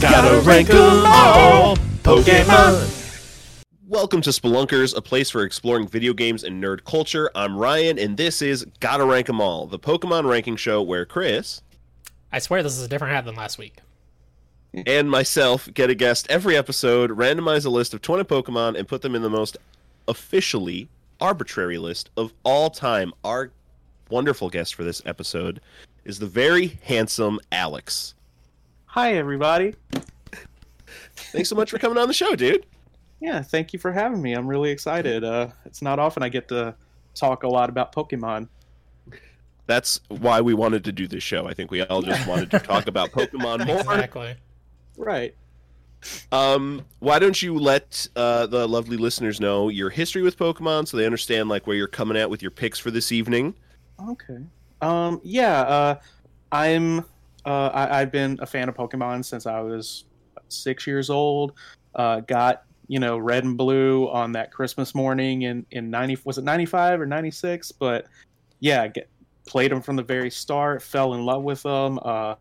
Gotta rank 'em all. Pokemon. Welcome to Spelunkers, a place for exploring video games and nerd culture. I'm Ryan, and this is Gotta Rank 'em All, the Pokemon ranking show where Chris I swear this is a different hat than last week. and myself get a guest every episode, randomize a list of 20 Pokemon, and put them in the most officially arbitrary list of all time. Our wonderful guest for this episode is the very handsome Alex. Hi, everybody. Thanks so much for coming on the show, dude. Yeah, thank you for having me. I'm really excited. Uh, it's not often I get to talk a lot about Pokemon. That's why we wanted to do this show. I think we all just wanted to talk about Pokemon more. Exactly. Right. Um, why don't you let uh, the lovely listeners know your history with Pokemon so they understand like where you're coming at with your picks for this evening? Okay. Um, yeah, uh, I'm. Uh, I, I've been a fan of Pokemon since I was six years old. Uh, got you know red and blue on that Christmas morning in in ninety was it ninety five or ninety six? But yeah, get, played them from the very start. Fell in love with them. Uh,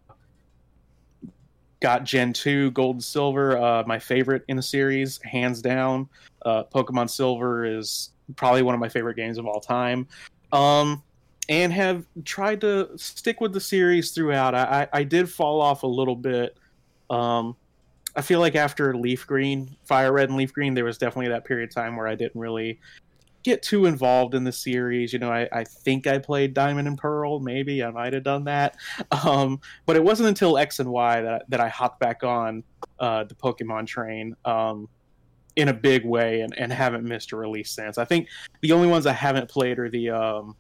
got Gen two, Gold and Silver. Uh, my favorite in the series, hands down. Uh, Pokemon Silver is probably one of my favorite games of all time. Um, and have tried to stick with the series throughout. I, I, did fall off a little bit. Um, I feel like after Leaf Green, Fire Red and Leaf Green, there was definitely that period of time where I didn't really get too involved in the series. You know, I, I think I played Diamond and Pearl. Maybe I might have done that. Um, but it wasn't until X and Y that, that I hopped back on uh, the Pokemon train um, in a big way and, and haven't missed a release since. I think the only ones I haven't played are the um,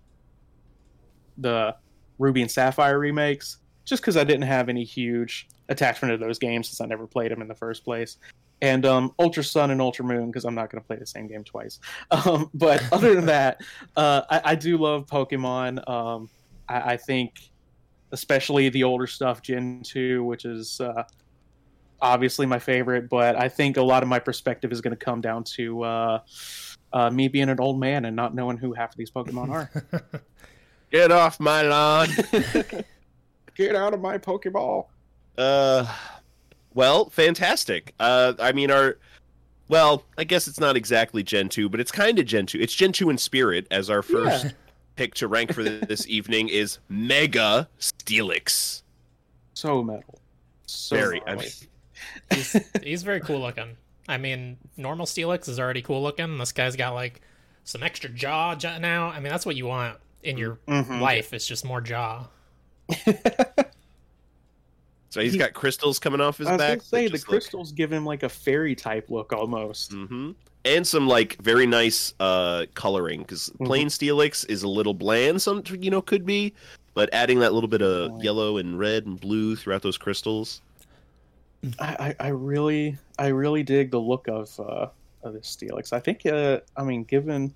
the Ruby and Sapphire remakes, just because I didn't have any huge attachment to those games since I never played them in the first place. And um, Ultra Sun and Ultra Moon because I'm not going to play the same game twice. Um, but other than that, uh, I, I, do love Pokemon. Um, I, I, think, especially the older stuff, Gen 2, which is uh, obviously my favorite. But I think a lot of my perspective is going to come down to uh, uh, me being an old man and not knowing who half of these Pokemon are. Get off my lawn. Get out of my Pokeball. Uh, well, fantastic. Uh, I mean, our well, I guess it's not exactly Gen two, but it's kind of Gen two. It's Gen two in spirit. As our first Yeah. pick to rank for this evening is Mega Steelix. So metal. So Very. I mean, He's, he's very cool looking. I mean, normal Steelix is already cool looking. This guy's got like some extra jaw now. I mean, that's what you want in your Mhm. life. It's just more jaw. so he's He- got crystals coming off his I was back. say the just look- crystals give him like a fairy type look almost. hmm And some like very nice uh coloring because Mm-hmm. plain Steelix is a little bland. Some you know could be, but adding that little bit of Oh, yellow and red and blue throughout those crystals. I, I, I really I really dig the look of uh, of this Steelix. I think uh, I mean given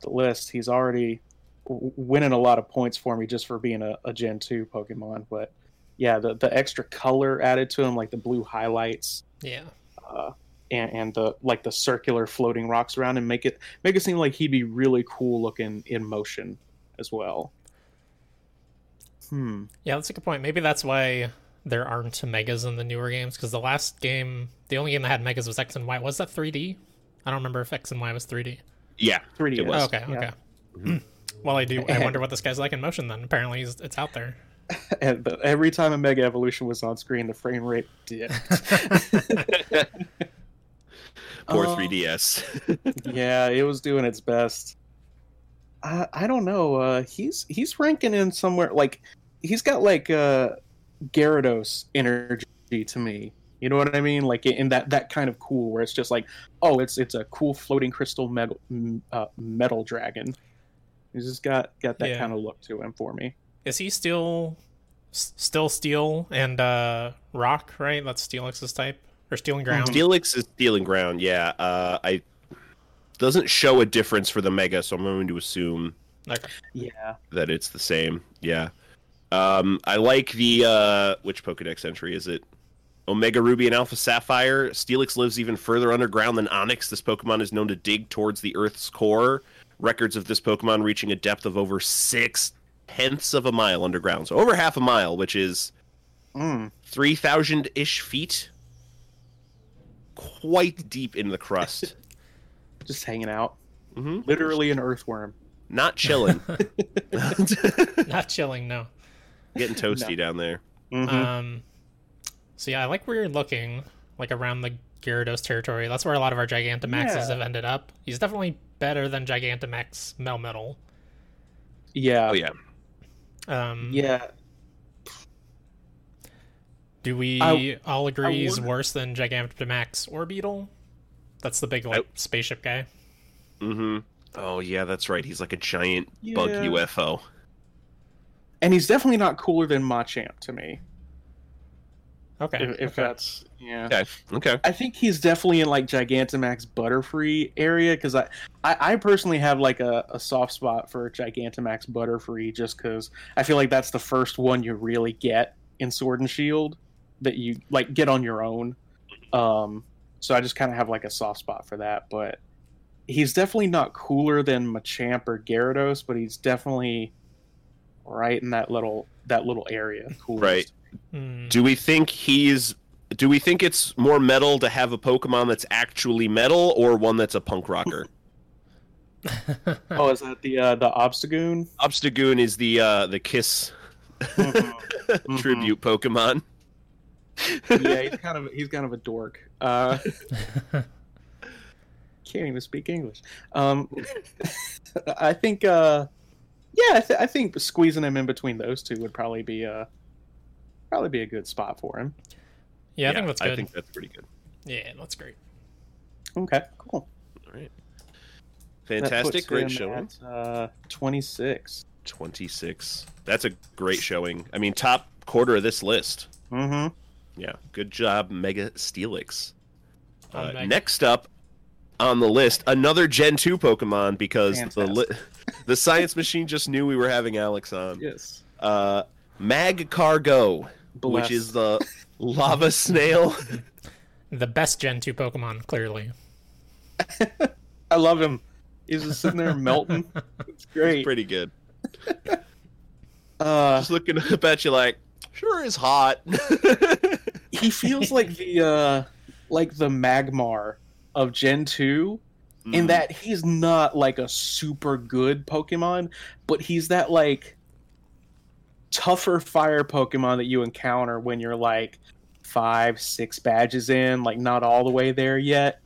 the list, he's already w- winning a lot of points for me just for being a, a Gen two Pokemon. But yeah, the the extra color added to him, like the blue highlights. Yeah. uh, and, and the like the circular floating rocks around and make it make it seem like he'd be really cool looking in motion as well. Hmm. Yeah, that's a good point. Maybe that's why there aren't megas in the newer games because the last game, the only game that had megas was X and Y. Was that 3D? I don't remember if X and Y was 3D. Yeah, 3D. It was. Oh, okay, yeah. okay. Well, I do. I wonder what this guy's like in motion. Then apparently, he's, it's out there. And but every time a Mega Evolution was on screen, the frame rate dipped. poor Oh. 3DS. yeah, it was doing its best. I, I don't know. Uh, he's he's ranking in somewhere like he's got like uh, Gyarados energy to me. You know what I mean? Like in that that kind of cool where it's just like, oh, it's it's a cool floating crystal metal uh, metal dragon. He's just got got that Yeah. kind of look to him for me. Is he still s- still steel and uh, rock? Right, that's Steelix's type or steel and ground. Steelix is stealing ground. Yeah, uh, I doesn't show a difference for the Mega, so I'm going to assume Okay. Yeah. that it's the same. Yeah. Um, I like the uh, which Pokedex entry is it? Omega Ruby and Alpha Sapphire. Steelix lives even further underground than Onix. This Pokemon is known to dig towards the Earth's core. Records of this Pokemon reaching a depth of over six tenths of a mile underground, so over half a mile, which is Mm. three thousand ish feet quite deep in the crust. Just hanging out. hmm Literally an earthworm. Not chilling. Not chilling, no. Getting toasty down there. Mhm. Um, so yeah, I like where you're looking, like around the Gyarados territory. That's where a lot of our Gigantamaxes Yeah. have ended up. He's definitely better than Gigantamax Melmetal. yeah. Oh yeah. Um, Yeah. Do we I- all agree I he's worse than Gigantamax Orbeetle? That's the big like spaceship guy. Mm hmm Oh yeah, that's right. He's like a giant bug UFO. And he's definitely not cooler than Machamp to me. Okay. If, if okay. that's yeah. Okay. Okay. I think he's definitely in like Gigantamax Butterfree area because I, I I personally have like a, a soft spot for Gigantamax Butterfree just because I feel like that's the first one you really get in Sword and Shield that you like get on your own. Um, so I just kind of have like a soft spot for that. But he's definitely not cooler than Machamp or Gyarados, but he's definitely right in that little that little area. Coolest. Right. Hmm. Do we think he's? Do we think it's more metal to have a Pokemon that's actually metal or one that's a punk rocker? Oh, is that the uh, the Obstagoon? Obstagoon is the uh, the Kiss Mhm. tribute Pokemon. yeah, he's kind of he's kind of a dork. Uh, can't even speak English. Um, I think, uh, yeah, I, th- I think squeezing him in between those two would probably be a probably be a good spot for him. yeah, I think that's good. I think that's pretty good. Yeah, that's great. Okay, cool. All right. Fantastic, great him showing. at, uh, Twenty six. 26. That's a great showing. I mean, top quarter of this list. Mm-hmm. Yeah, good job, Mega Steelix. Uh, Mega. next up on the list, another Gen 2 Pokemon because the li- the science machine just knew we were having Alex on. Yes. Uh, Magcargo, Bless. which is the lava snail. The best Gen 2 Pokemon, clearly. I love him. He's just sitting there melting. It's great. Pretty good. Uh, Just looking up at you like, sure is hot. he feels like the uh like the magmar of gen 2 Mm. in that he's not like a super good pokemon but he's that like tougher fire pokemon that you encounter when you're like five six badges in like not all the way there yet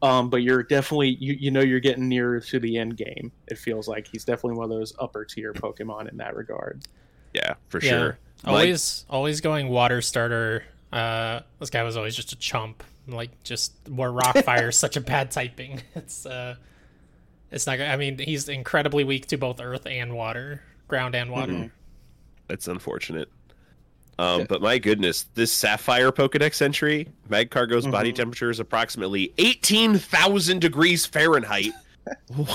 um but you're definitely you, you know you're getting nearer to the end game it feels like he's definitely one of those upper tier pokemon in that regard yeah, for Yeah. sure. Mike- Always, always going water starter. Uh, this guy was always just a chump. Like, just where rock fire is such a bad typing. It's uh, it's not. I mean, he's incredibly weak to both earth and water, ground and water. Mhm. That's unfortunate. Um, Yeah. But my goodness, this Sapphire Pokedex entry, Magcargo's body Mhm. temperature is approximately 18,000 degrees Fahrenheit.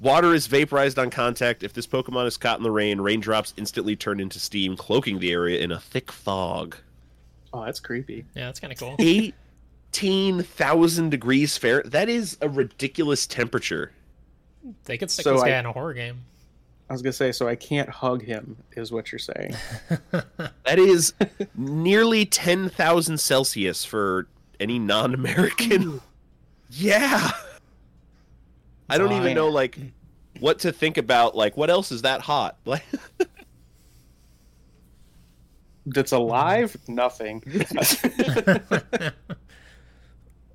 Water is vaporized on contact. If this Pokemon is caught in the rain, raindrops instantly turn into steam, cloaking the area in a thick fog. oh that's creepy Yeah, that's kind of cool. 18,000 degrees Fahrenheit. That is a ridiculous temperature. They could stick So this guy I- in a horror game. I was gonna say so i can't hug him is what you're saying That is nearly 10,000 Celsius for any non American. yeah. I don't even know, like, what to think about. Like, what else is that hot? Like, that's alive nothing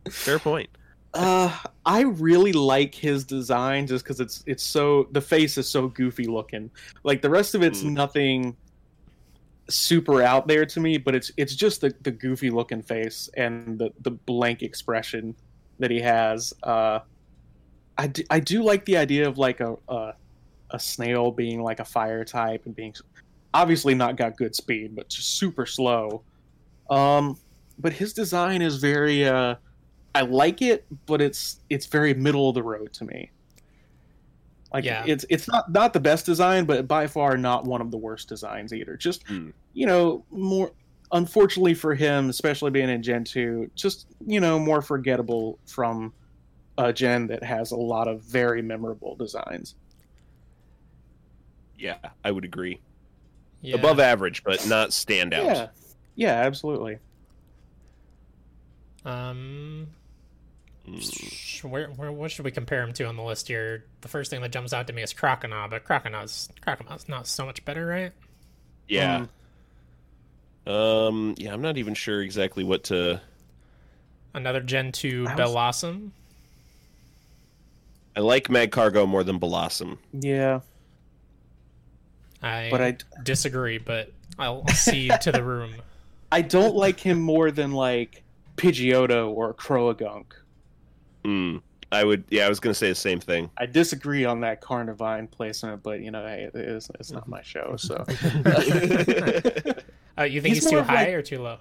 fair point. Uh i really like his design just because it's it's so the face is so goofy looking. Like the rest of it's Mm. nothing super out there to me but it's it's just the, the goofy looking face and the the blank expression that he has. Uh i do, I do like the idea of like a, a a snail being like a fire type and being obviously not got good speed but just super slow. Um but his design is very uh I like it, but it's it's very middle of the road to me. Like Yeah. it's it's not not the best design, but by far not one of the worst designs either. Just Hmm. you know, more unfortunately for him, especially being in Gen two, just you know, more forgettable from a gen that has a lot of very memorable designs. Yeah, I would agree. Yeah. Above average, but not standout. Yeah, yeah, absolutely. Um, Mm, sh- where, where what should we compare him to on the list here? The first thing that jumps out to me is Croconaw, but Croconaw's Croconaw's not so much better, right? Yeah. Um, Um. Yeah. I'm not even sure exactly what to. Another Gen two I was- Bellossom. I like Magcargo more than Bellossom. yeah, I but I disagree, but I'll, I'll cede to the room. I don't like him more than like Pidgeotto or Croagunk. Mm. I would. Yeah. I was gonna say the same thing. I disagree on that Carnivine placement, but you know, hey, it is, it's not my show, so. Uh, you think He's he's, too high like- or too low?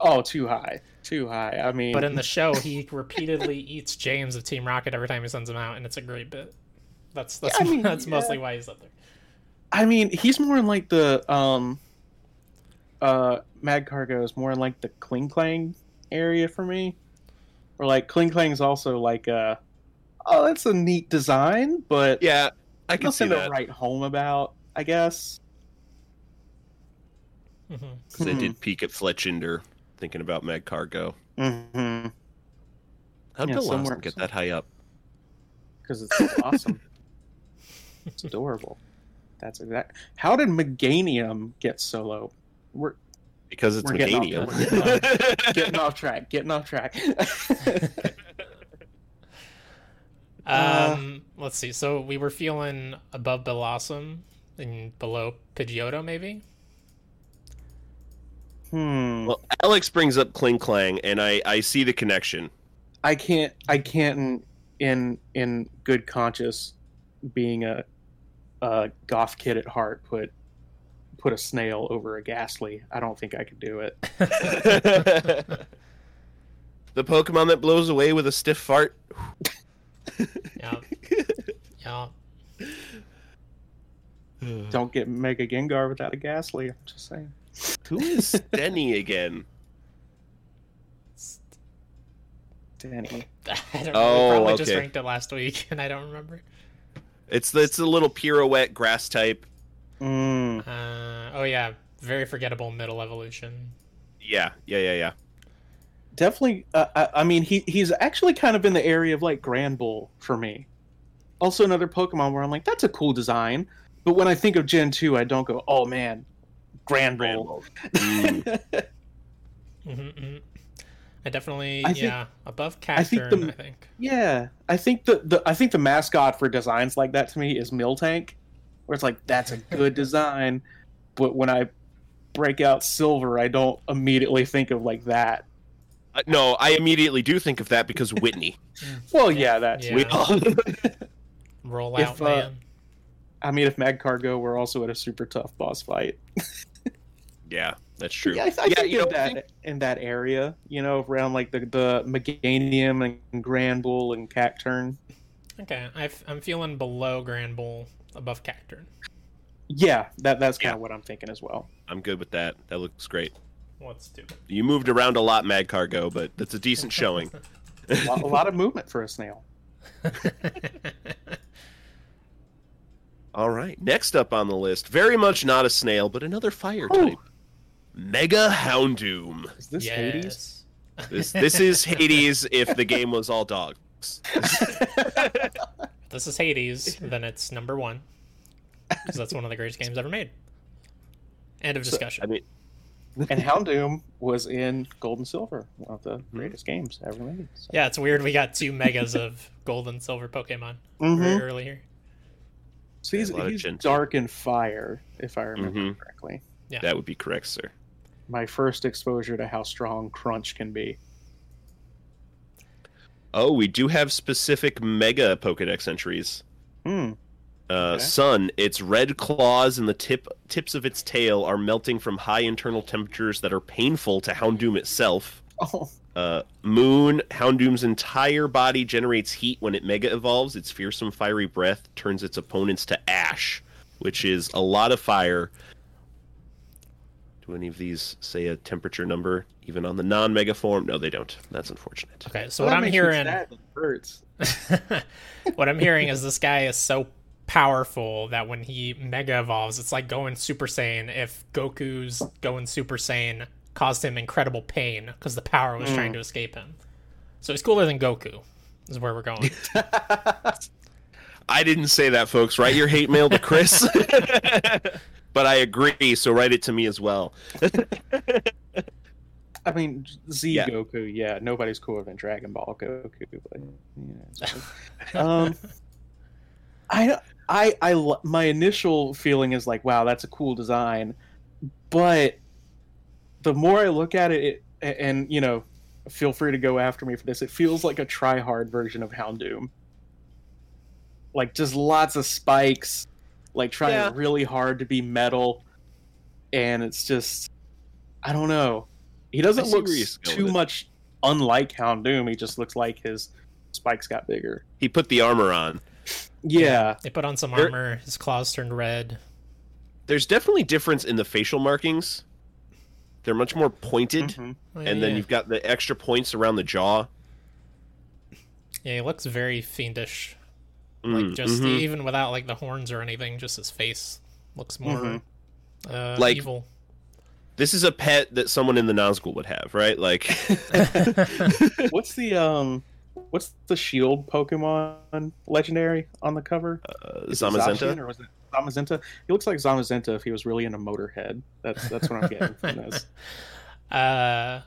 oh, too high, too high. I mean, But in the show, he repeatedly eats James of Team Rocket every time he sends him out, and it's a great bit. That's that's I mean, that's yeah. mostly why he's up there. I mean, he's more in like the um, uh, Mad Cargo is more in like the Klinklang area for me, or like Klinklang is also like uh, oh, that's a neat design, but Yeah. I can see nothing to write home about, I guess. hmm Because I Hmm. did peek at Fletchinder, thinking about Magcargo. Mm-hmm. How'd Yeah, Bellossom somewhere- get that high up? Because it's awesome. it's adorable. That's exact. How did Meganium get so low? We're Because it's We're getting off- Meganium. we're getting off track. Getting off track. Uh, Um, let's see. So we were feeling above Bellossom and below Pidgeotto, maybe. hmm. well, Alex brings up Klinklang, and I, I see the connection. I can't. I can't. In in, in good conscience, being a, a goth kid at heart, put put a snail over a Gastly. I don't think I could do it. the Pokemon that blows away with a stiff fart. Yeah. yeah. Don't get Mega Gengar without a Gastly. I'm just saying. Who is Denny again? Denny. I don't Oh, know. We probably just okay. ranked it last week, and I don't remember. It's the it's a little pirouette grass type. Mm. Uh, oh yeah, very forgettable middle evolution. Yeah, yeah, yeah, yeah. definitely uh, I, I mean he he's actually kind of in the area of like Granbull for me also another pokemon where i'm like that's a cool design but when i think of gen 2 i don't go oh man Granbull Mm. hmm I definitely, I think- yeah, above I think the- I think. yeah i think the, the i think the mascot for designs like that to me is miltank where it's like that's a good design but when i break out silver i don't immediately think of like that Uh, no, I immediately do think of that because Whitney. well yeah that's Yeah. We all- Roll If, out, uh, man. i mean if mad cargo were also at a super tough boss fight yeah, that's true. Yeah, I, I yeah, think you in know, that think- in that area, you know, around like the the Meganium and Granbull and Cacturne. Okay, I've, I'm feeling below Granbull, above Cacturne. Yeah, that that's kind Yeah. of what I'm thinking as well. I'm good with that. That looks great. Let's do it. You moved around a lot, Mad Cargo, but that's a decent showing. A lot, a lot of movement for a snail. All right. Next up on the list, very much not a snail, but another fire Whew. type. Mega Houndoom. Is this Hades? This this is Hades if the game was all dogs. This is Hades, then it's number one. Because that's one of the greatest games ever made. End of discussion. I mean, and Houndoom was in Gold and Silver, one of the Hmm. greatest games ever made. So. yeah, it's weird we got two megas of gold and silver Pokemon very Mhm. early here. So he's, A he's dark and fire, if I remember Mhm. correctly. that would be correct, sir. My first exposure to how strong Crunch can be. Oh, we do have specific Mega Pokedex entries. Hmm. Uh, Okay. Sun, its red claws and the tip tips of its tail are melting from high internal temperatures that are painful to Houndoom itself. Oh, Uh, Moon, Houndoom's entire body generates heat when it mega evolves. Its fearsome fiery breath turns its opponents to ash, which is a lot of fire. Do any of these say a temperature number, even on the non mega form? No, they don't. That's unfortunate. Okay, so Well, what I'm hearing hurts. what I'm hearing is this guy is so powerful that when he mega evolves, it's like going Super Saiyan if Goku's going Super Saiyan caused him incredible pain because the power was Mm. trying to escape him. So he's cooler than Goku. Is where we're going. I didn't say that, folks. Write your hate mail to Chris. but I agree, so write it to me as well. I mean, Z Yeah. Goku, yeah, nobody's cooler than Dragon Ball Goku. But, yeah, so- um, I, I, I, my initial feeling is like, wow, that's a cool design, but the more I look at it, it and you know, feel free to go after me for this. It feels like a try-hard version of Houndoom. Like just lots of spikes, like trying Yeah. really hard to be metal, and it's just, I don't know. He doesn't look where you're s- going too much unlike Houndoom. He just looks like his spikes got bigger. He put the armor on. Yeah, They put on some There- armor. His claws turned red. There's definitely difference in the facial markings. They're much more pointed, Mhm. Oh, and then yeah. you've got the extra points around the jaw. yeah, he looks very fiendish. Mm, Like just mhm. even without like the horns or anything, just his face looks more Mhm. uh, Like- evil. This is a pet that someone in the Nazgul would have, right? Like, what's the um, what's the shield Pokemon legendary on the cover? uh, Is it Zacian Zamazenta. or was it Zamazenta? He looks like Zamazenta if he was really in a Motorhead. That's that's what I'm getting from this. Uh,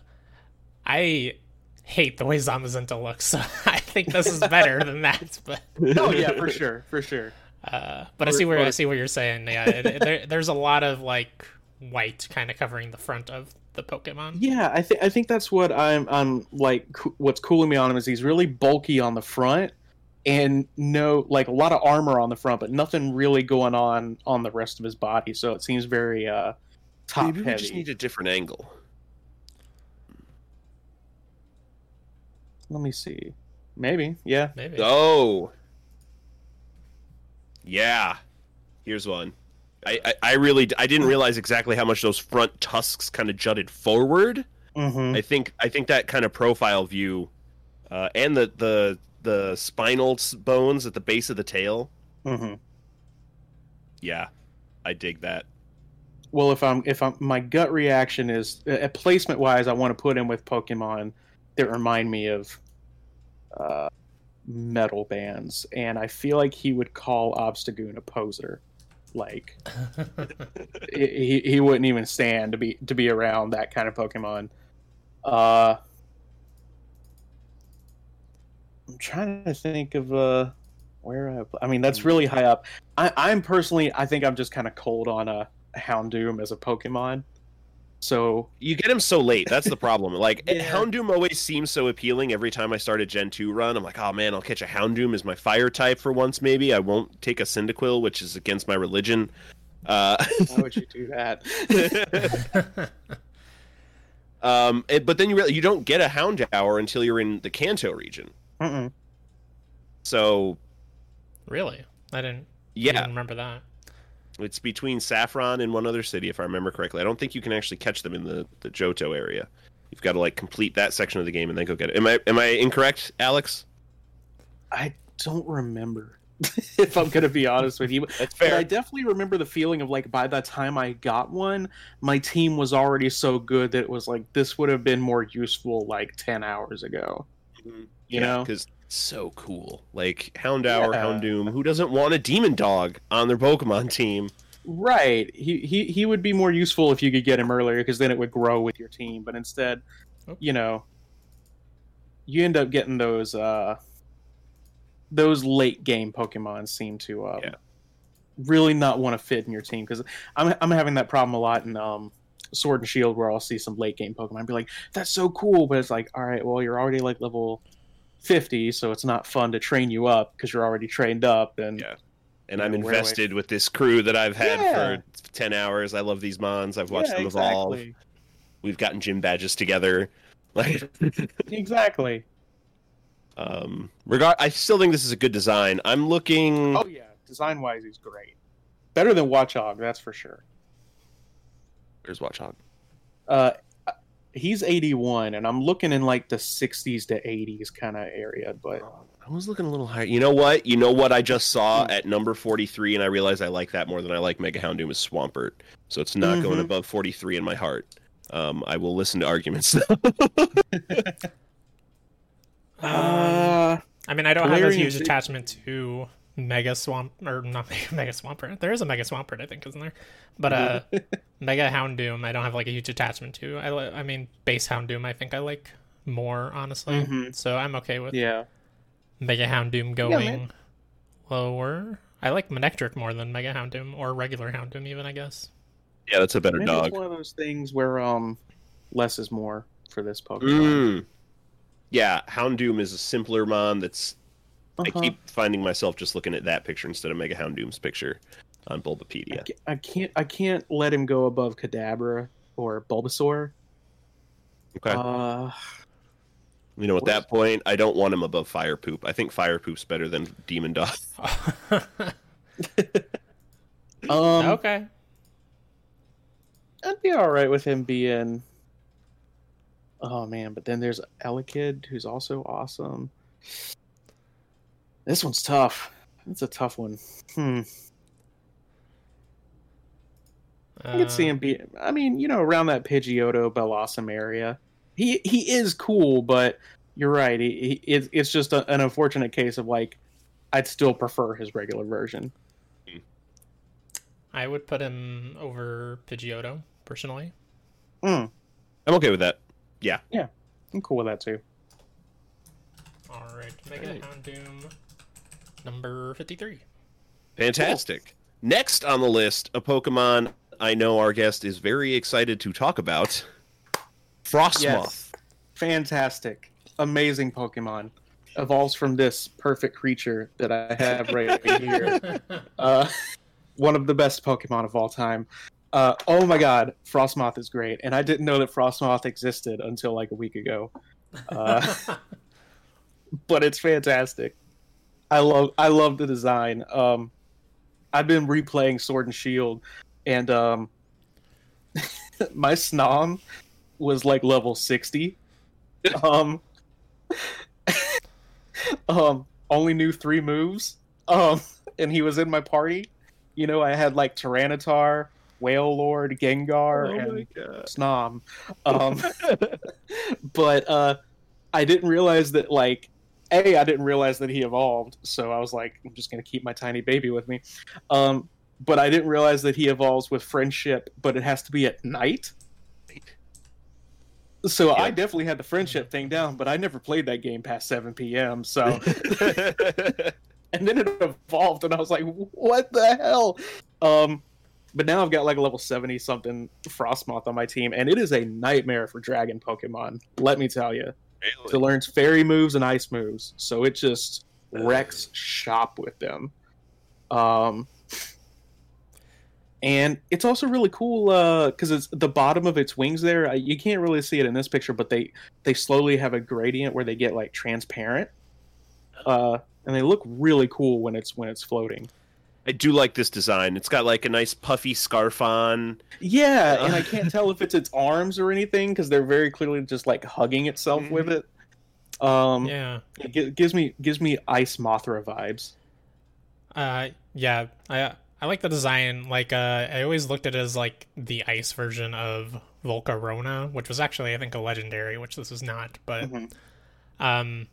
I hate the way Zamazenta looks, so I think this is better than that. But Oh yeah, for sure, for sure. uh, but I see where I see what you're saying. Yeah, it, it- there, there's a lot of like white kind of covering the front of the Pokemon. Yeah, I think I think that's what I'm I'm like. co- What's cooling me on him is he's really bulky on the front, and no like a lot of armor on the front, but nothing really going on on the rest of his body. So it seems very uh top Maybe we heavy. just need a different angle. Let me see. Maybe, yeah. Maybe. Oh, yeah. Here's one. I, I, I really I didn't realize exactly how much those front tusks kind of jutted forward. Mm-hmm. I think I think that kind of profile view, uh, and the the the spinal bones at the base of the tail. Mm-hmm. Yeah, I dig that. Well, if I'm if I'm my gut reaction is uh, placement wise, I want to put him with Pokemon that remind me of uh, metal bands, and I feel like he would call Obstagoon a poser. Like he, he wouldn't even stand to be to be around that kind of Pokemon. Uh, I'm trying to think of uh where I. I mean, that's really high up. I, I'm personally, I think I'm just kind of cold on a Houndoom as a Pokemon. So You get him so late. That's the problem. Like Yeah. Houndoom always seems so appealing every time I start a Gen 2 run. I'm like, oh man, I'll catch a Houndoom as my fire type for once maybe. I won't take a Cyndaquil, which is against my religion. Uh, why would you do that? um, it- but then you really, you don't get a Houndour until you're in the Kanto region. Mm-mm. So really? I didn't. yeah, Even remember that. It's between Saffron and one other city, if I remember correctly. I don't think you can actually catch them in the, the Johto area. You've got to like complete that section of the game and then go get it. Am I am I incorrect, Alex? I don't remember. if I'm gonna be honest with you, That's but I definitely remember the feeling of like by the time I got one, my team was already so good that it was like this would have been more useful like ten hours ago. Mm-hmm. You know? because so cool. Like Houndour, Yeah. Houndoom. Who doesn't want a demon dog on their Pokemon team? Right. He he he would be more useful if you could get him earlier because then it would grow with your team. But instead, Oh. you know, you end up getting those uh those late game Pokemon seem to um, Yeah. really not want to fit in your team because I'm I'm having that problem a lot in um Sword and Shield where I'll see some late game Pokemon and be like, that's so cool, but it's like, all right, well you're already like level fifty, so it's not fun to train you up because you're already trained up and Yeah. And I'm I- invested with this crew that I've had Yeah. for ten hours. I love these Mons. I've watched Yeah, them evolve. exactly. We've gotten gym badges together. Like Exactly. um regard I still think this is a good design. I'm looking Oh yeah, design wise, he's great. Better than Watchog, that's for sure. Where's Watchog? Uh, he's 81, and I'm looking in like the 60s to 80s kind of area. But I was looking a little higher. You know what? You know what I just Hmm. saw at number 43, and I realized I like that more than I like Mega Houndoom is Swampert. So it's not going Mhm. above 43 in my heart. Um, I will listen to arguments. Uh, I mean, I don't have a huge attachment to Mega Swamp or not Mega, Mega Swampert. There is a Mega Swampert, I think, isn't there? But uh, Mega Houndoom, I don't have like a huge attachment to. I li- I mean, base Houndoom, I think I like more honestly. Mhm. So I'm okay with yeah. Mega Houndoom man. going lower. I like Manectric more than Mega Houndoom or regular Houndoom, even I guess. yeah, that's a better Maybe dog. it's one of those things where um, less is more for this Pokemon. Mm. Yeah, Houndoom is a simpler mon. That's I Uh-huh. keep finding myself just looking at that picture instead of Mega Houndoom's picture on Bulbapedia. ca- I can't. I can't let him go above Kadabra or Bulbasaur. Okay, Uh, you know, at that point, I don't want him above Fire Poop. I think Fire Poop's better than Demon Dog. um, okay. I'd be all right with him being. Oh man, but then there's Elekid, who's also awesome. This one's tough. It's a tough one. Hmm. I could see Uh, him be. I mean, you know, around that Pidgeotto Bellossom area, he he is cool, but you're right. He, he it's it's just a, an unfortunate case of like, I'd still prefer his regular version. I would put him over Pidgeotto personally. Hmm. I'm okay with that. Yeah. Yeah, I'm cool with that too. All right, Mega Alright. Houndoom, number fifty-three. Fantastic. Next on the list, a Pokemon I know our guest is very excited to talk about. Frosmoth. Yes. Fantastic. Amazing Pokemon. Evolves from this perfect creature that I have right here. Uh, one of the best Pokemon of all time. Uh, oh my god, Frosmoth is great. And I didn't know that Frosmoth existed until like a week ago. Uh, but it's fantastic. I love I love the design. Um, I've been replaying Sword and Shield, and um, my Snom was like level sixty. Um, um, only knew three moves. Um, and he was in my party. You know, I had like Tyranitar, Wailord, Gengar, Oh and. Snom. Um, but uh, I didn't realize that like a I didn't realize that he evolved, so I was like, I'm just gonna keep my tiny baby with me. Um, but I didn't realize that he evolves with friendship, but it has to be at night. So I definitely had the friendship thing down, but I never played that game past 7 p.m. So and then it evolved, and I was like, "What the hell?" Um, but now I've got like a level seventy something Frosmoth on my team, and it is a nightmare for Dragon Pokemon. Let me tell you, it learns Fairy moves and Ice moves, so it just wrecks shop with them. Um, and it's also really cool because it's the bottom of its wings. There, uh, you can't really see it in this picture, but they they slowly have a gradient where they get like transparent. Uh, and they look really cool when it's when it's floating. I do like this design. It's got like a nice puffy scarf on. Yeah, and I can't tell if it's its arms or anything because they're very clearly just like hugging itself with it. Um, yeah. it gi- gives me gives me Ice Mothra vibes. Uh, yeah, I I like the design. Like, uh, I always looked at it as like the ice version of Volcarona, which was actually I think a legendary, which this is not. But Mhm. um,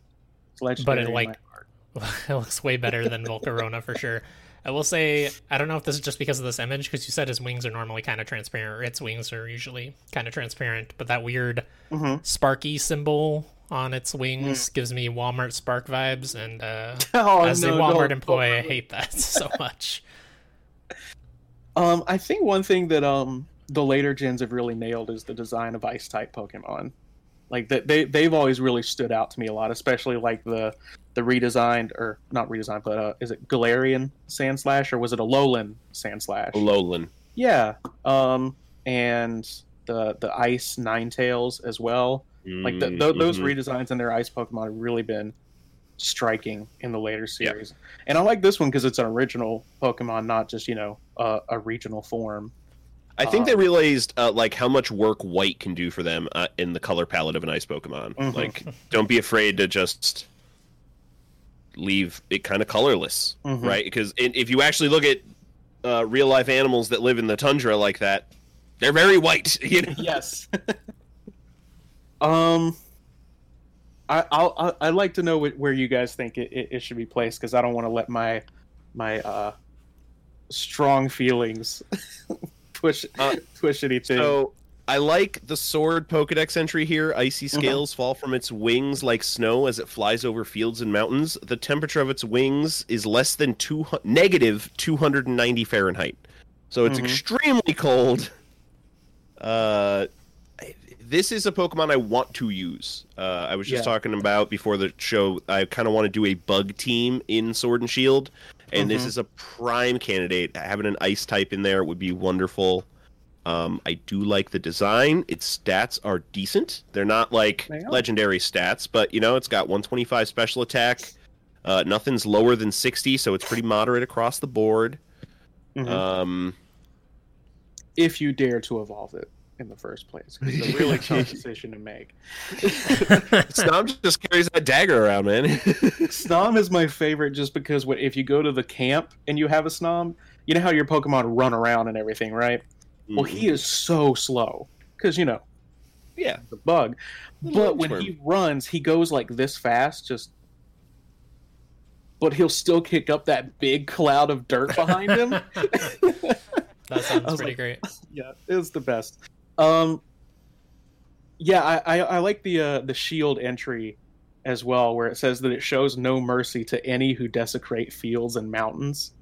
It's legendary in like- it looks way better than Volcarona for sure. I will say I don't know if this is just because of this image because you said his wings are normally kind of transparent, or its wings are usually kind of transparent, but that weird Mhm. sparky symbol on its wings gives me Walmart Spark vibes, and uh, Oh, as a Walmart employee, I hate that so much. Um, I think one thing that um the later gens have really nailed is the design of ice type Pokemon. Like that they they've always really stood out to me a lot, especially like the the redesigned or not redesigned, but uh, is it Galarian Sandslash or was it a Alolan Sandslash? Alolan. Yeah. Um, and the the ice Ninetales as well. Like the, th- those redesigns and their ice Pokemon have really been striking in the later series. And I like this one because it's an original Pokemon, not just you know uh, a regional form. I think they realized uh, like how much work white can do for them uh, in the color palette of an ice Pokemon. Mhm. Like, don't be afraid to just leave it kind of colorless, Mhm. right? Because if you actually look at uh, real life animals that live in the tundra like that, They're very white. You know? yes. um, I I'll, I I'd like to know where you guys think it, it, it should be placed because I don't want to let my my uh strong feelings push Uh, push anything. So I like the sword Pokedex entry here. Icy Mm-hmm. scales fall from its wings like snow as it flies over fields and mountains. The temperature of its wings is less than two negative 290 Fahrenheit, so it's Mhm. extremely cold. Uh, this is a Pokemon I want to use. Uh, I was just Yeah. talking about before the show. I kind of want to do a bug team in Sword and Shield, and this Mhm. is a prime candidate. Having an Ice type in there would be wonderful. Um, I do like the design. Its stats are decent. They're not like They legendary stats, but you know, it's got 125 special attack. Uh, nothing's lower than 60, so it's pretty moderate across the board. Mhm. Um, if you dare to evolve it in the first place. it's a really tough decision to make. Snom just carries that dagger around, man. Snom is my favorite just because what if you go to the camp and you have a Snom, you know how your Pokemon run around and everything, right? Well, he mm-hmm. is so slow because you know yeah. the bug. Little But when inchworm. he runs, he goes like this fast, just. But he'll still kick up that big cloud of dirt behind him. That sounds pretty like- great. yeah, it was the best. Um, yeah, I, I, I like the uh, the shield entry as well, where it says that it shows no mercy to any who desecrate fields and mountains,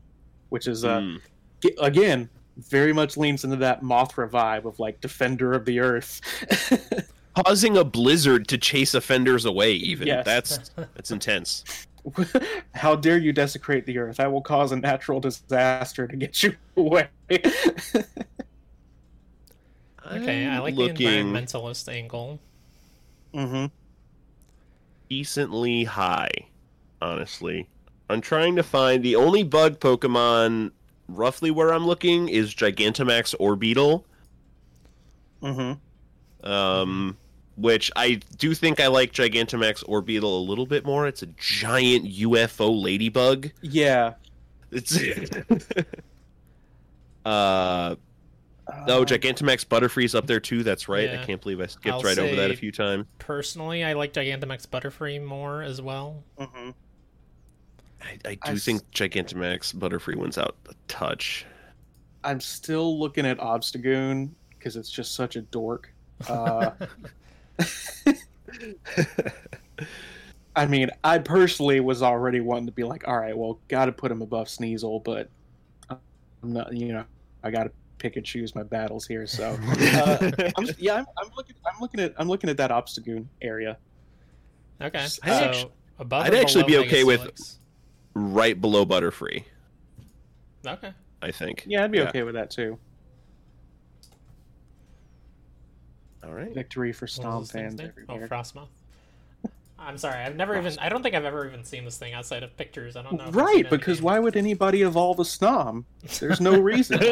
which is uh, Mm. g- again very much leans into that Mothra vibe of like defender of the earth. causing a blizzard to chase offenders away. Even Yes. that's that's intense. How dare you desecrate the earth? I will cause a natural disaster to get you away. Okay, I I'm like looking the environmentalist angle. Mm-hmm. decently high. Honestly, I'm trying to find the only bug Pokemon roughly where I'm looking is Gigantamax Orbeetle. Mm hmm Um, which I do think I like Gigantamax Orbeetle a little bit more. It's a giant UFO ladybug. Yeah. It's uh oh, Gigantamax Butterfree's up there too. That's right. Yeah. I can't believe I skipped I'll right over that a few times. Personally, I like Gigantamax Butterfree more as well. Mhm. I, I do I s- think Gigantamax Butterfree wins out a touch. I'm still looking at Obstagoon because it's just such a dork. Uh, I mean, I personally was already wanting to be like, all right, well, got to put him above Sneasel, but I'm not, you know, I got to pick and choose my battles here. So, uh, I'm, yeah, I'm, I'm looking, I'm looking at, I'm looking at that Obstagoon area. Okay, I'd so above. I'd actually be okay with- Megasteelix? right below Butterfree, Okay. I think. Yeah, I'd be okay with that too. All right. Victory for Stomp this thing's fans? Oh, everywhere. Frosmoth. I'm sorry, I've never even. I don't think I've ever even seen this thing outside of pictures. I don't know. if I've seen it Right, because why would anybody evolve a Snom? There's no reason.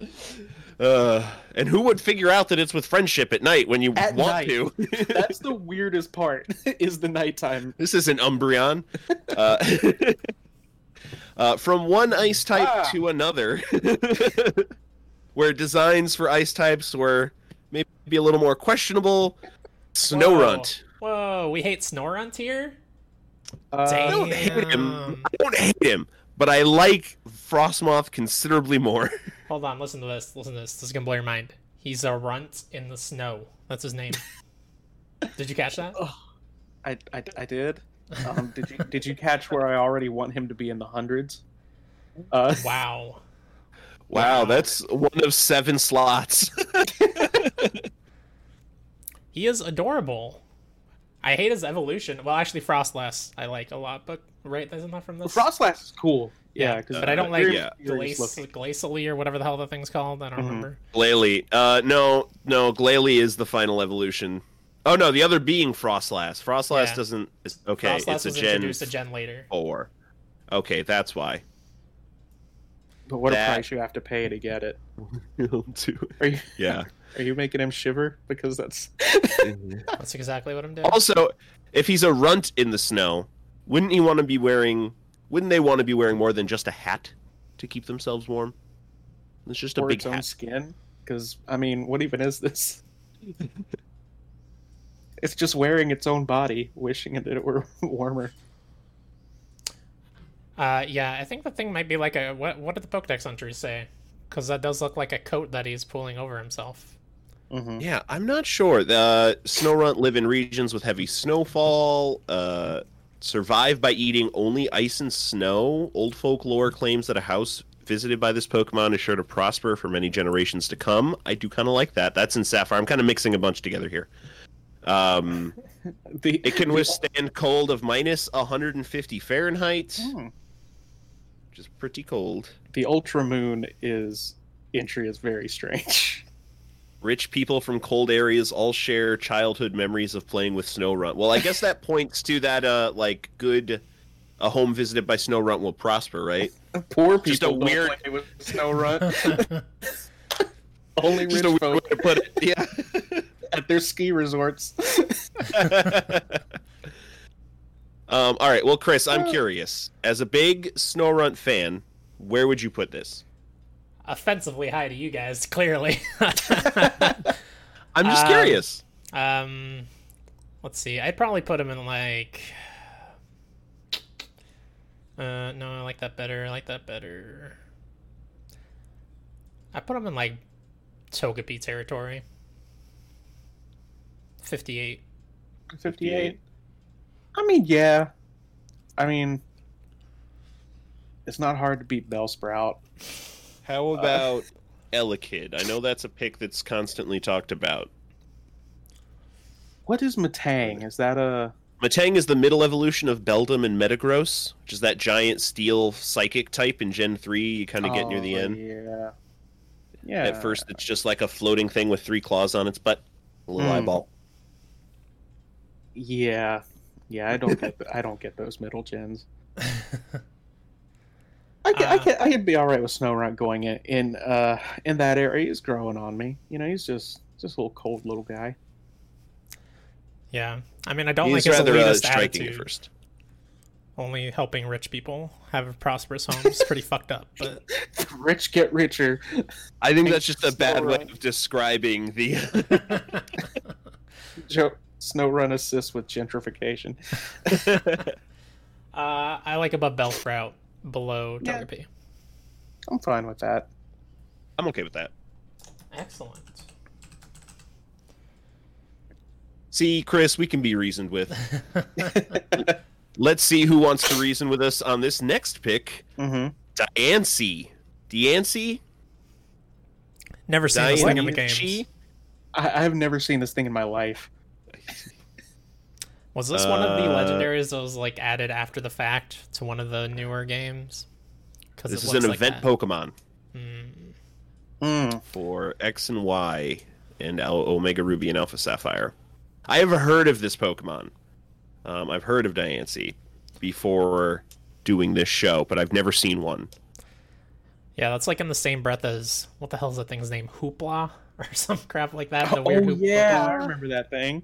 uh, and who would figure out that it's with friendship at night when you At want night. to? That's the weirdest part. Is the nighttime. this is an Umbreon. Uh, uh, from one ice type Ah. to another, where designs for ice types were maybe a little more questionable. Snorunt. Whoa, we hate Snorunt here. Uh, I don't hate him. I don't hate him, but I like Frosmoth considerably more. Hold on, listen to this. Listen to this. This is gonna blow your mind. He's a runt in the snow. That's his name. Did you catch that? I, I, I did. Um, did you did you catch where I already want him to be in the hundreds? Uh, Wow. Wow, Wow. that's one of seven slots. He is adorable. I hate his evolution. Well, actually, Frostlass I like a lot, but right, isn't that from this? Frostlass is cool. Yeah, Yeah, because but I don't like yeah. Glace, Glacely or whatever the hell that thing's called. I don't Mhm. remember. Glalie. Uh, no, no, Glalie is the final evolution. Oh no, the other being Frostlass. Frostlass Yeah. doesn't. Is, okay, Frostlass it's a Gen introduced a gen later. four. Okay, that's why. But what That- a price you have to pay to get it. Two. Are you yeah. Are you making him shiver? Because that's That's exactly what I'm doing. also, if he's a runt in the snow, wouldn't he want to be wearing? Wouldn't they want to be wearing more than just a hat to keep themselves warm? It's just a or big its own hat. skin. Because I mean, what even is this? it's just wearing its own body, wishing it that it were warmer. Uh, yeah, I think the thing might be like a what? What did the Pokedex entries say? Because that does look like a coat that he's pulling over himself. Hmm Yeah, I'm not sure. The snow Snorunt live in regions with heavy snowfall. Uh, survive by eating only ice and snow. Old folklore claims that a house visited by this Pokemon is sure to prosper for many generations to come. I do kind of like that. That's in Sapphire. I'm kind of mixing a bunch together here. Um, The it can withstand cold of minus 150 Fahrenheit, Hmm. which is pretty cold. the Ultra Moon is entry is very strange. Rich people from cold areas all share childhood memories of playing with Snorunt. Well, I guess that points to that uh like good a home visited by Snorunt will prosper, right? Poor people Just a don't weird- play with Snorunt. Only Just rich a weird folk way to put it. Yeah. at their ski resorts. um all right, well Chris, I'm Uh. curious. As a big Snorunt fan, where would you put this? Offensively high to you guys, clearly. I'm just Um, curious. um, let's see. I'd probably put him in like. Uh, no, I like that better. I like that better. I put him in like Togepi territory. Fifty-eight. 58. I mean, yeah. I mean, it's not hard to beat Bellsprout. How about Elekid? I know that's a pick that's constantly talked about. What is Metang? Is that a Metang is the middle evolution of Beldum and Metagross, which is that giant steel psychic type in Gen 3 you kind of get near the Oh, end. Yeah. Yeah. At first, it's just like a floating thing with three claws on its butt, a little Hmm. eyeball. Yeah. Yeah, I don't get the, I don't get those middle gens. I can, I Uh, can I can be all right with Snow Snorunt going in in uh in that area. He's growing on me. You know, he's just just a little cold little guy. Yeah, I mean, I don't He's like his rather uh, elitist attitude. first. Only helping rich people have prosperous homes. Pretty fucked up, but Rich get richer. I think that's just a bad way Snowrun. of describing the. Joe Snowrun assists with gentrification. uh, I like above Bellsprout, below Yeah. Togepi. I'm fine with that. I'm okay with that. Excellent. See, Chris, we can be reasoned with. Let's see who wants to reason with us on this next pick. Mm-hmm. Diancie. Diancie? Never seen this thing in the Diancie? games. I, I've never seen this thing in my life. Was this one of the Uh, legendaries that was like added after the fact to one of the newer games? Because This is an event Pokemon Mm. for X and Y and Al- Omega Ruby and Alpha Sapphire. I have heard of this Pokemon. Um, I've heard of Diancie before doing this show, but I've never seen one. Yeah, that's like in the same breath as what the hell's that thing's name? Hoopla or some crap like that. The weird oh yeah, I remember that thing.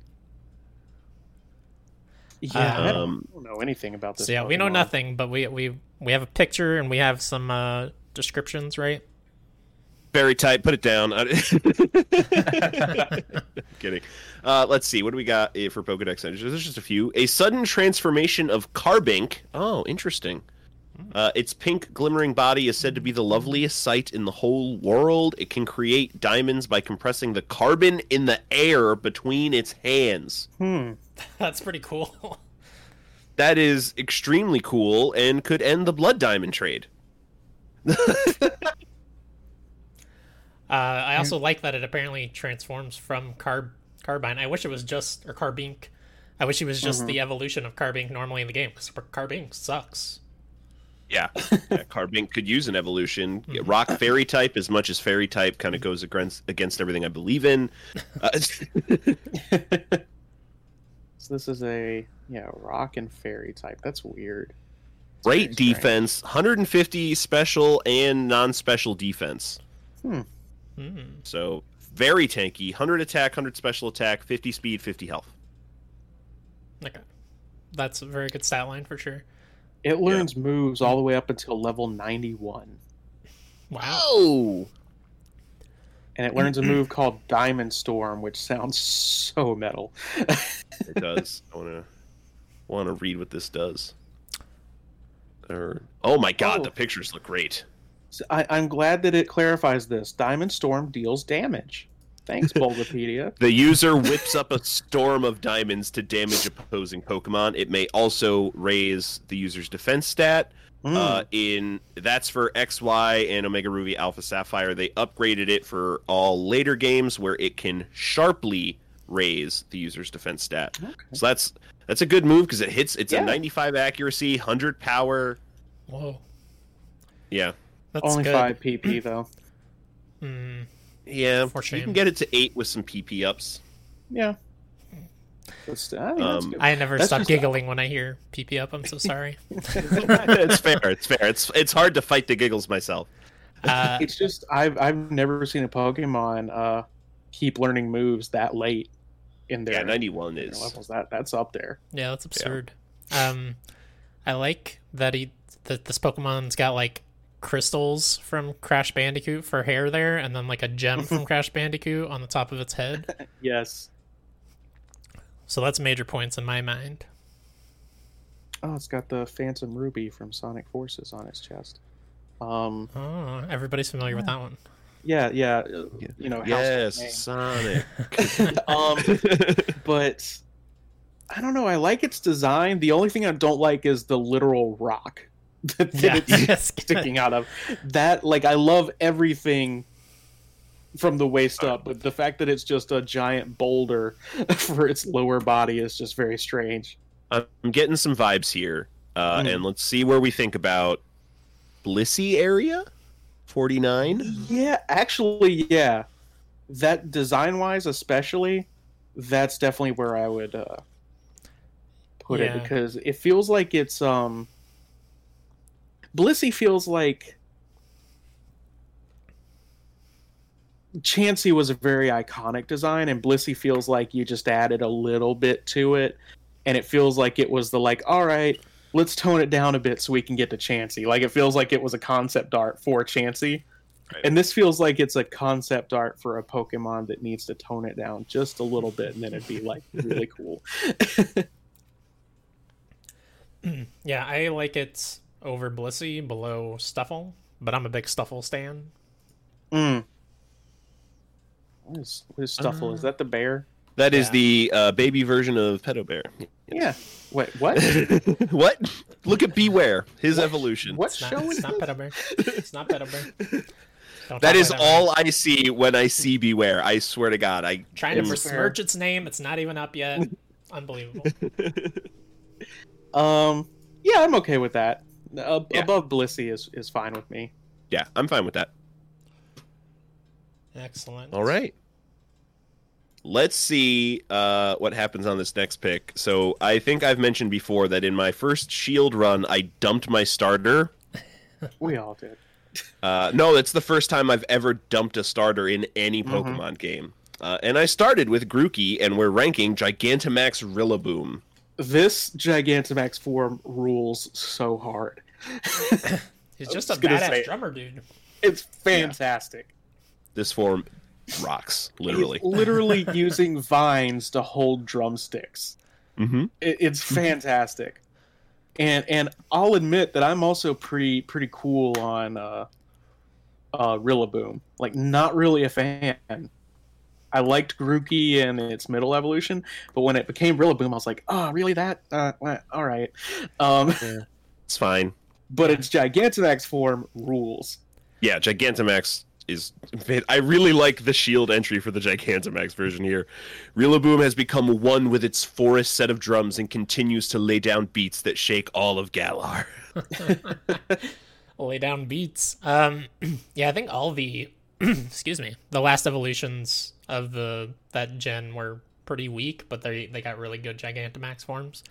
Yeah, I, don't, Um, I don't know anything about this. So yeah, we know nothing, but we we we have a picture and we have some uh, descriptions, right? Very tight. Put it down. Kidding. Uh, let's see. What do we got eh, for Pokedex entries? There's just a few. A sudden transformation of Carbink. Oh, interesting. Uh, its pink glimmering body is said to be the loveliest sight in the whole world. It can create diamonds by compressing the carbon in the air between its hands. Hmm. That's pretty cool. That is extremely cool and could end the blood diamond trade. Uh, I also like that it apparently transforms from carb carbine. I wish it was just or carbink. I wish it was just the evolution of carbink normally in the game because carbink sucks. Yeah, yeah Carbink could use an evolution. Yeah, Rock fairy type, as much as fairy type kind of goes against against everything I believe in. Uh, So this is a yeah rock and fairy type. That's weird. It's great very strange. defense, 150 special and non-special defense. Hmm. So very tanky. 100 attack, 100 special attack, 50 speed, 50 health. Okay, that's a very good stat line for sure. It learns moves all the way up until level ninety one. Wow. Oh, and it learns a move called Diamond Storm, which sounds so metal. It does. I want to want to read what this does. Or oh my god, Oh. the pictures look great. So I, I'm glad that it clarifies this. Diamond Storm deals damage. Thanks, Bulbapedia. The user whips up a storm of diamonds to damage opposing Pokemon. It may also raise the user's defense stat. Mm. Uh, in that's for XY and Omega Ruby Alpha Sapphire. They upgraded it for all later games where it can sharply raise the user's defense stat. Okay. So that's that's a good move because it hits. It's Yeah. a 95 accuracy, 100 power. Whoa, Yeah, that's Only good. five PP though. Hmm. Yeah. For You can get it to eight with some PP ups. Yeah. That's, I think that's Um. I never That's stop just- giggling when I hear PP up. I'm so sorry. it's fair. It's fair. It's it's hard to fight the giggles myself. Uh, it's just I've I've never seen a Pokemon uh keep learning moves that late in their, Yeah, 91 is. levels. That that's up there. yeah, that's absurd. Um, I like that he that this Pokemon's got like crystals from Crash Bandicoot for hair there, and then like a gem from Crash Bandicoot on the top of its head. Yes. So that's major points in my mind. Oh, it's got the Phantom Ruby from Sonic Forces on its chest. Um, Oh, everybody's familiar with that one. yeah, yeah, uh, you know, Yes, Sonic. um, but I don't know. I like its design. The only thing I don't like is the literal rock that, that Yeah, it's yes. sticking out of. That like I love everything from the waist up, but the fact that it's just a giant boulder for its lower body is just very strange. I'm getting some vibes here, uh, Mm. and let's see where we think about Blissey area. 49. Yeah, actually, yeah. That design wise, especially, that's definitely where I would uh, put Yeah. it because it feels like it's um. Blissey feels like Chansey was a very iconic design, and Blissey feels like you just added a little bit to it, and it feels like it was the like, all right, let's tone it down a bit so we can get to Chansey. Like it feels like it was a concept art for Chansey. Right. And this feels like it's a concept art for a Pokemon that needs to tone it down just a little bit, and then it'd be like really cool. Yeah, I like it over Blissey, below Stufful, but I'm a big Stufful stan. Mm. What is, what is Stufful? is Uh, that the bear? That is Yeah. the uh, baby version of Pedo Bear. Yeah. Wait, what? what? Look at Bewear, his evolution. what It's not, show it's is not this? Pedo Bear. It's not Pedo Bear. Don't That talk is like man. all I see when I see Bewear. I swear to God, I Trying to am- besmirch its name. It's not even up yet. Unbelievable. Um, yeah, I'm okay with that. Yeah. Above Blissey is, is fine with me. Yeah, I'm fine with that. Excellent. All right. Let's see uh, what happens on this next pick. So I think I've mentioned before that in my first Shield run, I dumped my starter. We all did. Uh, no, it's the first time I've ever dumped a starter in any Pokemon game. Uh, and I started with Grookey, and we're ranking Gigantamax Rillaboom. This Gigantamax form rules so hard. He's I just a was gonna say badass drummer dude. It's fantastic. This form rocks, literally. He's literally using vines to hold drumsticks. hmm It, it's fantastic. And and I'll admit that I'm also pretty pretty cool on uh uh Rillaboom. Like not really a fan. I liked Grookey and its middle evolution, but when it became Rillaboom, I was like, "Oh, really? That? Uh, all right." Um, It's fine. But its Gigantamax form rules. Yeah, Gigantamax is. I really like the shield entry for the Gigantamax version here. Rillaboom has become one with its forest set of drums and continues to lay down beats that shake all of Galar. Lay down beats. Um, yeah, I think all the, excuse me, the last evolutions of the that gen were pretty weak, but they they got really good Gigantamax forms.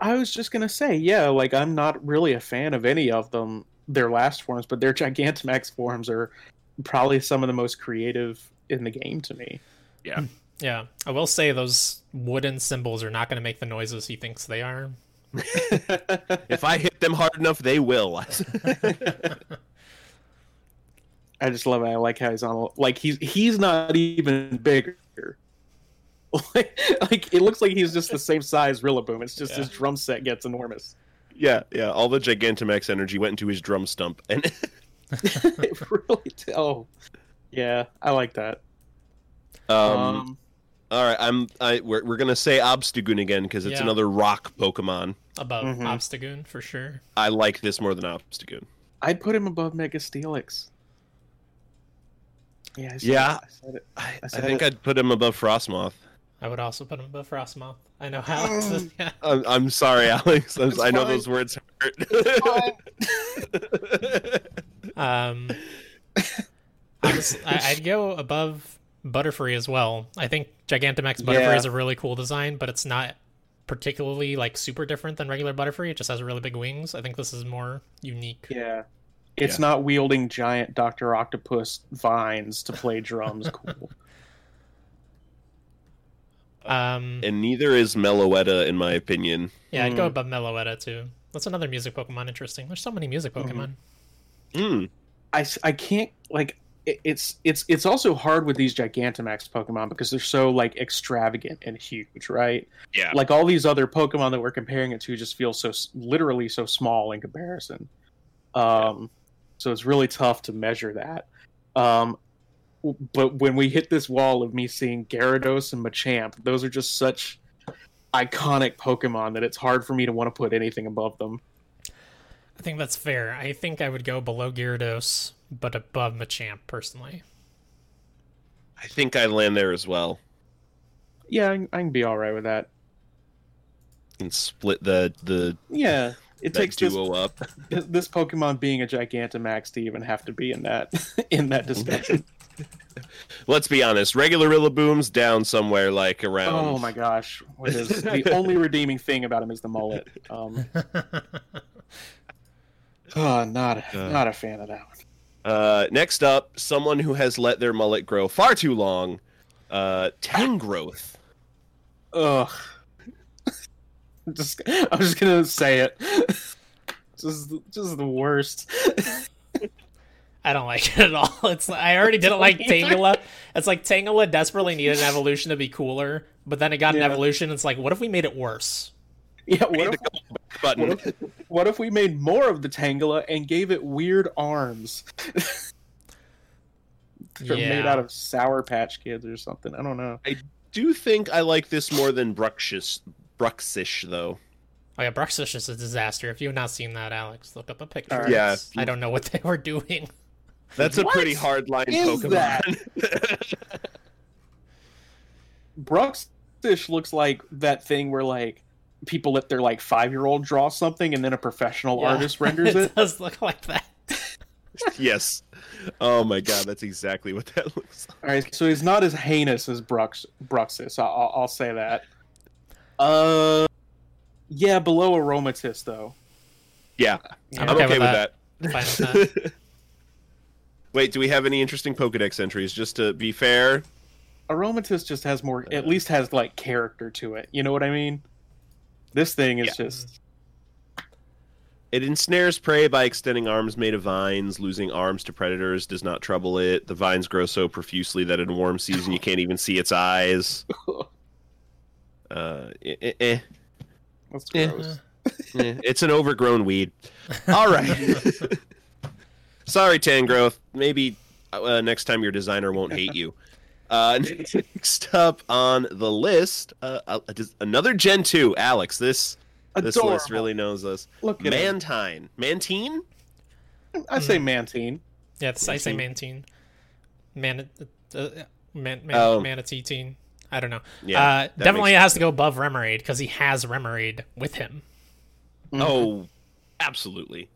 I was just gonna say, yeah, like I'm not really a fan of any of them, their last forms, but their Gigantamax forms are probably some of the most creative in the game to me. Yeah. Hmm. Yeah, I will say those wooden cymbals are not going to make the noises he thinks they are. if I hit them hard enough, they will. I I just love it. I like how he's on. Like he's he's not even bigger. like, like, it looks like he's just the same size Rillaboom. It's just Yeah. his drum set gets enormous. Yeah, yeah. All the Gigantamax energy went into his drum stump, and it really. t- Oh, yeah, I like that. um, Um, all right, I'm. I we're, we're gonna say Obstagoon again because it's Yeah. another rock Pokemon. Above Mhm. Obstagoon for sure. I like this more than Obstagoon. I'd put him above Mega Steelix. Yeah, I said Yeah. it, I said it. I, I I said think it. I'd put him above Frosmoth. I would also put him above Frosmoth. I know Alex. is- yeah. I'm, I'm sorry, Alex. I'm, I know fine. those words hurt. Um, honest- I, I'd go above Butterfree as well. I think Gigantamax Butterfree Yeah. is a really cool design, but it's not particularly like super different than regular Butterfree. It just has really big wings. I think this is more unique. Yeah. It's Yeah. not wielding giant Dr. Octopus vines to play drums. Cool. Um, and neither is Meloetta, in my opinion. yeah, I'd go Mm. above Meloetta too. That's another music Pokemon. Interesting. There's so many music Mhm. Pokemon. Mm. I, s- I can't like it- it's it's it's also hard with these Gigantamax Pokemon because they're so like extravagant and huge, right? Yeah. Like all these other Pokemon that we're comparing it to just feel so literally so small in comparison. Um, so it's really tough to measure that. Um, w- but when we hit this wall of me seeing Gyarados and Machamp, those are just such iconic Pokemon that it's hard for me to want to put anything above them. I think that's fair. I think I would go below Gyarados, but above Machamp personally. I think I'd land there as well. Yeah, I, I can be all right with that. And split the the Yeah, it that takes this, duo up. this Pokemon being a Gigantamax to even have to be in that in that discussion. Let's be honest. Regular Rillaboom's down somewhere like around. oh my gosh, with his, the only redeeming thing about him is the mullet. Um, oh, not Uh. not a fan of that one. Uh, next up, someone who has let their mullet grow far too long. Uh, Tangrowth. Ugh. just I'm just gonna say it. just just the worst. I don't like it at all. It's I already didn't like Tangela. It's like Tangela desperately needed an evolution to be cooler, but then it got an evolution. It's like, what if we made it worse? Yeah, what if, Button. what if what if we made more of the Tangela and gave it weird arms? They're made out of Sour Patch Kids or something. I don't know. I do think I like this more than Bruxish, Bruxish though. Oh yeah, Bruxish is a disaster. If you've not seen that, Alex, look up a picture. Alright. Yeah. I don't know what they were doing. That's a What pretty hard line is Pokemon. that? Bruxish looks like that thing where like people let their like five year old draw something and then a professional Yeah. artist renders it. It does look like that. yes. Oh my god, that's exactly what that looks like. All right, so he's not as heinous as Brux Bruxus. I'll, I'll, I'll say that. Uh, yeah, below Aromatisse though. Yeah, I'm I'm okay okay, with with that. Fine with that. Wait, do we have any interesting Pokedex entries? Just to be fair, Aromatisse just has more, at least has like character to it. You know what I mean? This thing is Yeah. just it ensnares prey by extending arms made of vines. Losing arms to predators does not trouble it. The vines grow so profusely that in warm season you can't even see its eyes. Uh, eh, eh, eh. that's Eh. gross. Eh, it's an overgrown weed. All right. Sorry, Tangrowth. Maybe uh, next time your designer won't hate you. Uh, next up on the list, uh, uh, another Gen 2. Alex, this this Adorable. list really knows us. Look at him. Mantine. Mantine? I say Mantine. Yeah, it's, I say Mantine. Mantine. Man, uh, man, man, Oh. Manatee teen. I don't know. Yeah, uh, definitely makes has to go above Remoraid because he has Remoraid with him. Oh, absolutely.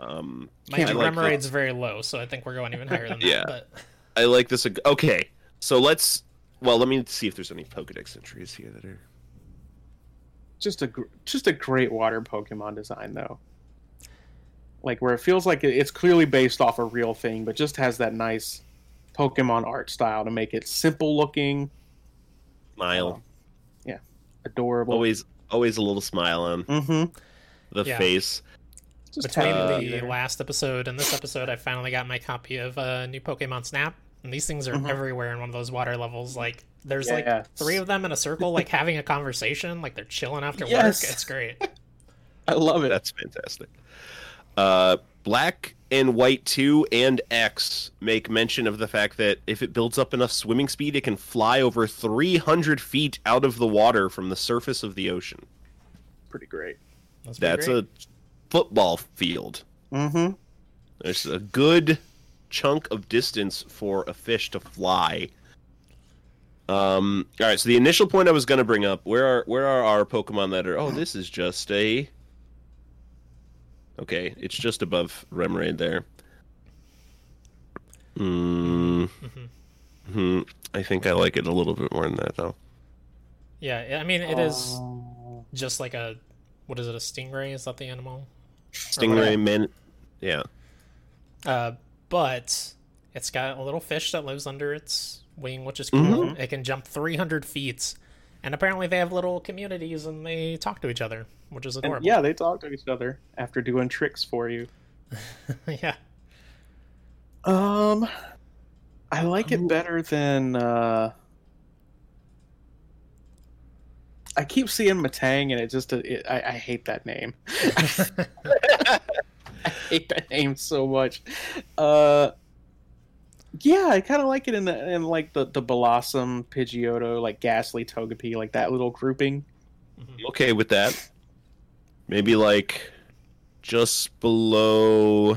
Um, Mind I you, like Remoraid's very low, so I think we're going even higher than that. Yeah. But I like this. ag- Okay, so let's. Well, let me see if there's any Pokedex entries here that are. just a gr- just a great water Pokemon design though. Like where it feels like it- it's clearly based off a real thing, but just has that nice Pokemon art style to make it simple looking, Smile. Yeah. Adorable. Always, always a little smile on Mm-hmm. the Yeah. face. Just Between have it the there. last episode and this episode, I finally got my copy of uh, new Pokemon Snap, and these things are Mhm. everywhere in one of those water levels. Like, there's Yeah. like three of them in a circle, like having a conversation, like they're chilling after Yes. work. It's great. I love it. That's fantastic. Uh, Black and White 2 and X make mention of the fact that if it builds up enough swimming speed, it can fly over 300 feet out of the water from the surface of the ocean. pretty great. That's, pretty That's great. a football field. Mm-hmm. There's a good chunk of distance for a fish to fly. Um, all right, so the initial point I was going to bring up, where are where are our Pokemon that are? Oh, this is just a. Okay, it's just above Remoraid there. Hmm. Mhm. Hmm. I think I like it a little bit more than that, though. Yeah, I mean, it is Oh. just like a what is it? A stingray? Is that the animal? Stingray, man. Yeah. Uh, but it's got a little fish that lives under its wing, which is cool. Mhm. It can jump 300 feet, and apparently they have little communities and they talk to each other, which is And adorable. yeah, they talk to each other after doing tricks for you. yeah. Um, I like it better than. uh I keep seeing Metang, and it just it, I, I hate that name. I hate that name so much. Uh, yeah, I kind of like it in the in like the the Bellossom, Pidgeotto, like Gastly, Togepi, like that little grouping. Mhm. okay with that. Maybe like just below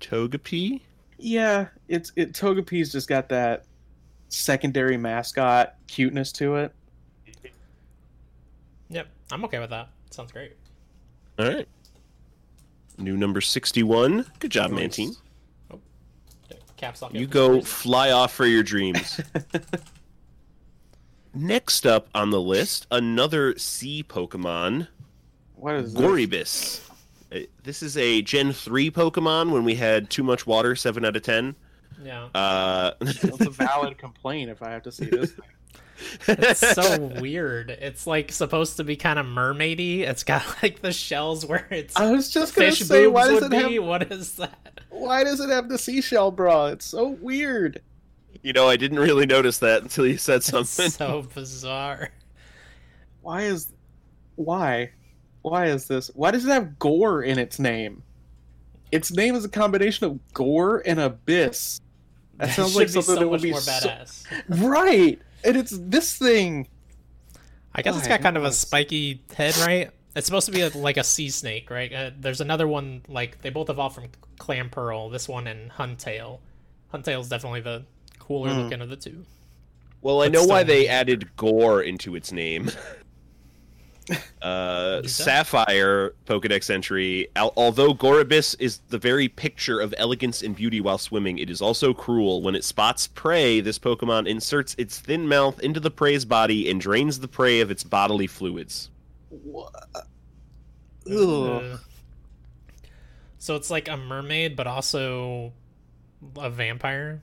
Togepi. Yeah, it's it Togepi's just got that secondary mascot cuteness to it. Yep, I'm okay with that. Sounds great. All right. New number 61. Good job, Nice. Mantine. Okay, Caps lock. You go fly off for your dreams. Next up on the list, another sea Pokemon, What is this? Gorebyss. Uh, This is a Gen 3 Pokemon when we had too much water, 7 out of 10. Yeah, Uh, That's a valid complaint if I have to see this thing. It's so weird. It's like supposed to be kind of mermaidy. It's got like the shells where it's I was just gonna say, why does would it be. have What is that? why does it have the seashell bra? It's so weird. you know, I didn't really notice that until you said It's something. so bizarre. Why is why? Why is this? Why does it have gore in its name? Its name is a combination of gore and abyss. That It sounds like be something so that would much be more so- badass. right. And it's this thing. I guess it's got kind of a spiky head, right? It's supposed to be a, like a sea snake, right? Uh, there's another one like they both evolved from Clamperl. This one and Huntail. Huntail's definitely the cooler Hmm. looking of the two. Well, I But know why they added gore into its name. Uh, What'd you say? Sapphire Pokedex entry. Al- although Gorebyss is the very picture of elegance and beauty while swimming, it is also cruel. When it spots prey, this Pokemon inserts its thin mouth into the prey's body and drains the prey of its bodily fluids. What? Uh, so it's like a mermaid, but also a vampire.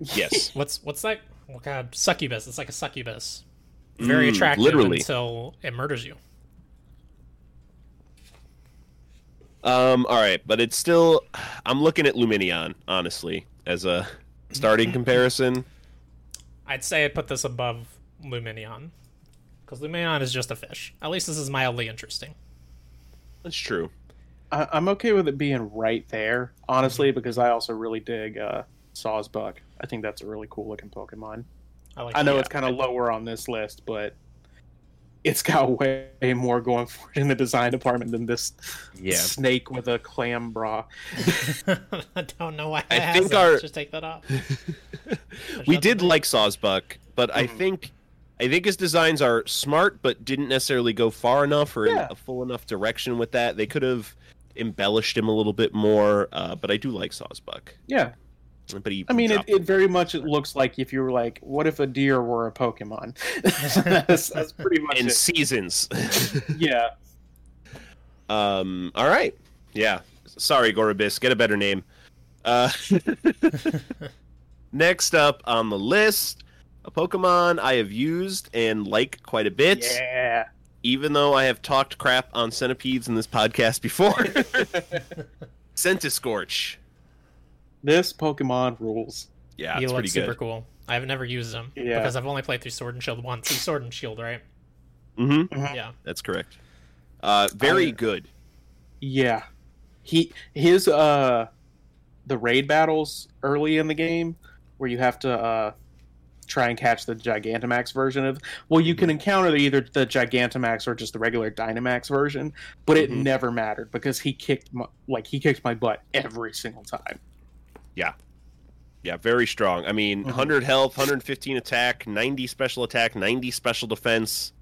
Yes, What's what's that? Oh god, succubus. It's like a succubus. Very Mm, attractive literally. until it murders you. Um, all right, but it's still. I'm looking at Lumineon, honestly, as a starting comparison. I'd say I'd put this above Lumineon. Because Lumineon is just a fish. At least this is mildly interesting. That's true. I, I'm okay with it being right there, honestly, because I also really dig uh, Sawsbuck. I think that's a really cool looking Pokemon. I like I know it's kind of lower on this list, but it's got way more going for it in the design department than this Yeah. snake with a clam bra. I don't know why I I has think it. our- Just take that off. we did the- like Sawsbuck, but I Mhm. think I think his designs are smart, but didn't necessarily go far enough or in a full enough direction with that. They could have embellished him a little bit more, uh, but I do like Sawsbuck. Yeah, But he, I mean, it, it very much it looks like if you were like, what if a deer were a Pokemon? that's, that's pretty much in it. seasons. Yeah, um, all right, yeah. Sorry, Gorebyss, get a better name. Uh, next up on the list, a Pokemon I have used and like quite a bit. yeah. even though I have talked crap on centipedes in this podcast before. Centiskorch. This Pokemon rules. Yeah, he it's pretty looks super good. cool. I've never used him Yeah. because I've only played through Sword and Shield once. He's Sword and Shield, right? Mm-hmm. Yeah. That's correct. Uh, very I- good. Yeah, he his uh the raid battles early in the game where you have to uh try and catch the Gigantamax version of. Well, you can encounter either the Gigantamax or just the regular Dynamax version, but it Mhm. never mattered because he kicked my, like he kicked my butt every single time. Yeah, Yeah, very strong. I mean, Mhm. 100 health, 115 attack, 90 special attack, 90 special defense,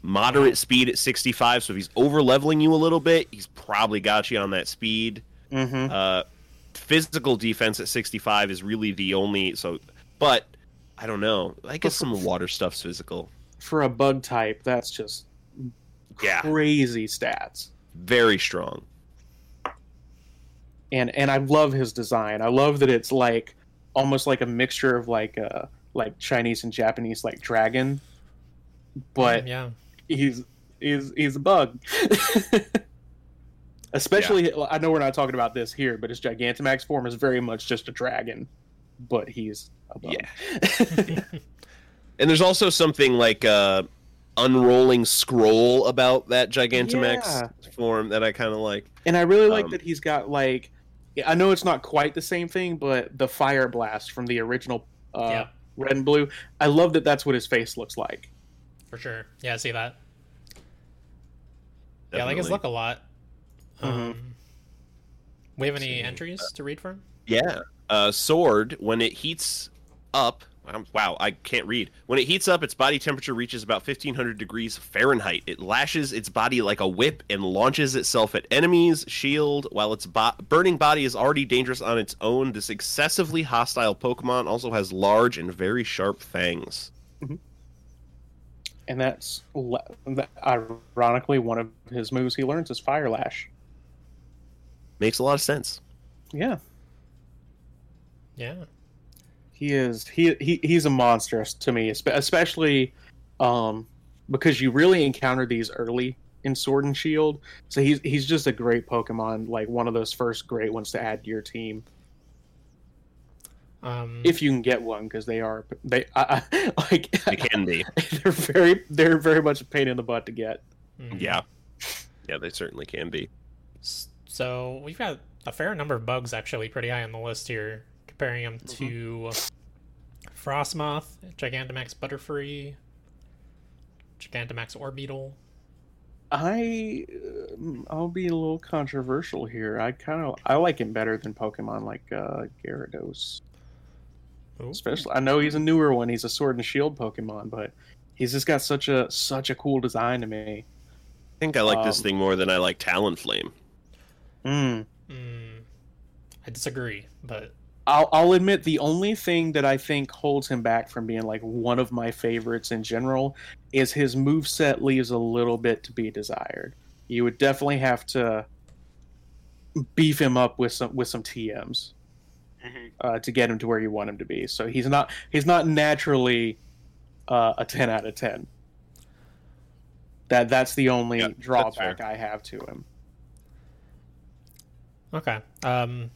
moderate speed at 65. So if he's over leveling you a little bit, he's probably got you on that speed. Mm-hmm. Uh, physical defense at 65 is really the only. So, but I don't know. I guess some water stuff's physical. For a bug type, that's just Yeah, crazy stats. very strong. And and I love his design. I love that it's like almost like a mixture of like uh like Chinese and Japanese like dragon, but yeah. he's he's he's a bug. Especially, I know we're not talking about this here, but his Gigantamax form is very much just a dragon, but he's a bug. Yeah. And there's also something like uh unrolling scroll about that Gigantamax Yeah. form that I kind of like. and I really like Um, that he's got like, I know it's not quite the same thing, but the fire blast from the original uh, yeah, red and blue. I love that that's what his face looks like. for sure. Yeah, I see that. Yeah, I like his look a lot. Mhm. Um, we have any entries to read from? Yeah. Uh, sword, when it heats up, um, wow, I can't read. When it heats up, its body temperature reaches about 1500 degrees Fahrenheit. It lashes its body like a whip and launches itself at enemies, shield. While its bo- burning body is already dangerous on its own, this excessively hostile Pokemon also has large and very sharp fangs. and that's le- that, ironically one of his moves he learns is fire lash. Makes a lot of sense. Yeah, Yeah. He is he, he he's a monster to me, especially um, because you really encounter these early in Sword and Shield. So he's he's just a great Pokemon, like one of those first great ones to add to your team Um, if you can get one because they are they I, I, like It can be. they're very they're very much a pain in the butt to get. mhm. Yeah. Yeah, they certainly can be. So we've got a fair number of bugs actually pretty high on the list here, comparing them to Frosmoth, Gigantamax Butterfree, Gigantamax Orbeetle. I um, I'll be a little controversial here. I kind of I like him better than Pokemon like uh, Gyarados. Ooh. Especially, I know he's a newer one. He's a Sword and Shield Pokemon, but he's just got such a such a cool design to me. I think I like this Um, thing more than I like Talonflame. Mm. Mm, I disagree, but I'll I'll admit the only thing that I think holds him back from being like one of my favorites in general is his move set leaves a little bit to be desired. You would definitely have to beef him up with some with some TMs uh, to get him to where you want him to be. So he's not he's not naturally uh, a ten out of ten. That that's the only Yeah, drawback. I have to him. okay. Um,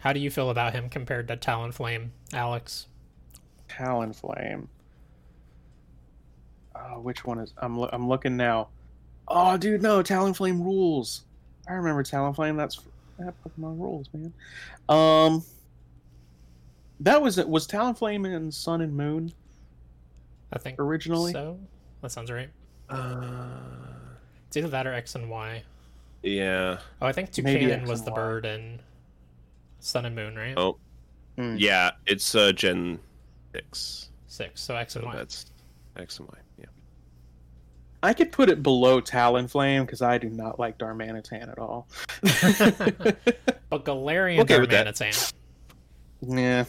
how do you feel about him compared to Talonflame, Alex? Talonflame. Oh, which one is? I'm loo- I'm looking now. Oh, dude, no, Talonflame rules. I remember Talonflame. That's that Pokemon rules, man. Um, that was it. was Talonflame in Sun and Moon I think originally. so. That sounds right. Uh, It's either that or X and Y. yeah. Oh, I think Maybe Toucannon X was the Y. bird in Sun and Moon, right? Oh. Hmm. Yeah, it's uh, Gen 6. Six. So X So and Y. that's X and Y. Yeah. I could put it below Talonflame because I do not like Darmanitan at all. But Galarian Okay with that. Darmanitan. yeah.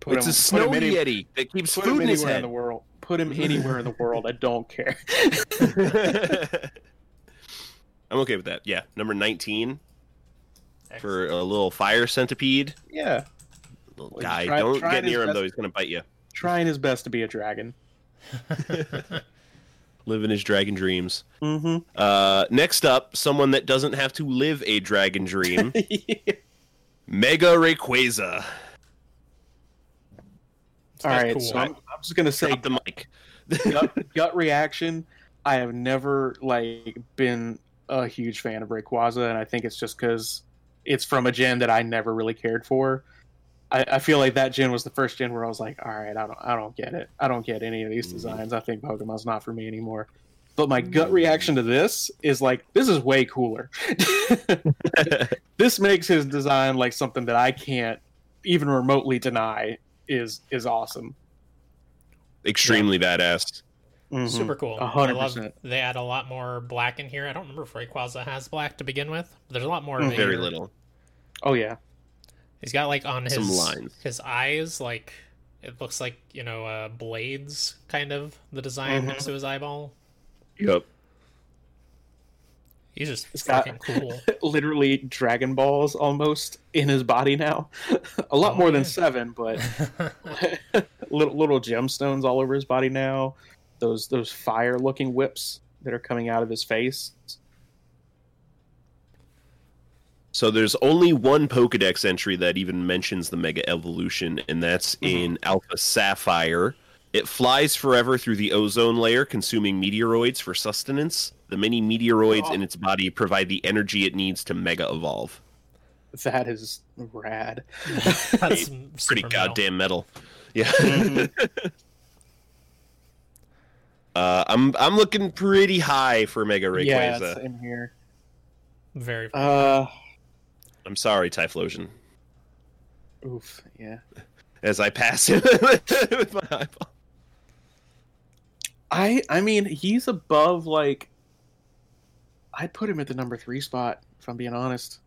Put it's him- a snow any, yeti that keeps Put food him in his anywhere in head. the world. Put him anywhere in the world. I don't care. I'm okay with that. Yeah, number 19 X. for a little fire centipede. yeah. Little Well, guy. try- Don't try get near him though. He's gonna bite you. Trying his best to be a dragon. living his dragon dreams. Mm-hmm. Uh, next up, someone that doesn't have to live a dragon dream, Mega Rayquaza. It's All kinda right, cool. so I'm, I'm just gonna say Drop the mic. gut, gut reaction. I have never like been a huge fan of Rayquaza, and I think it's just because it's from a gen that I never really cared for. I, I feel like that gen was the first gen where I was like, all right, I don't, I don't get it. I don't get any of these Mhm. designs. I think Pokemon's not for me anymore. But my gut reaction to this is like, this is way cooler. this makes his design like something that I can't even remotely deny is is awesome. Extremely badass. Mhm. Super cool. A hundred I love percent. they add a lot more black in here. I don't remember if Rayquaza has black to begin with. But there's a lot more. Mm, there. Very little. Oh yeah. He's got like on his lines. his eyes like it looks like you know uh, blades kind of the design Mhm. next to his eyeball. Yep. He's just It's got- fucking cool. literally Dragon Balls almost in his body now. a lot Oh, more than seven, but little little gemstones all over his body now. Those those fire looking whips that are coming out of his face. So there's only one Pokedex entry that even mentions the Mega Evolution, and that's in Alpha Sapphire. It flies forever through the ozone layer, consuming meteoroids for sustenance. The many meteoroids in its body provide the energy it needs to Mega Evolve. That is rad. That's Pretty super metal. goddamn metal. Yeah. Mhm. uh, I'm I'm looking pretty high for Mega Rayquaza. yeah, same here. Very. Uh, I'm sorry, Typhlosion. oof, yeah. As I pass him with my eyeball. I I mean he's above like. I'd put him at the number three spot if I'm being honest.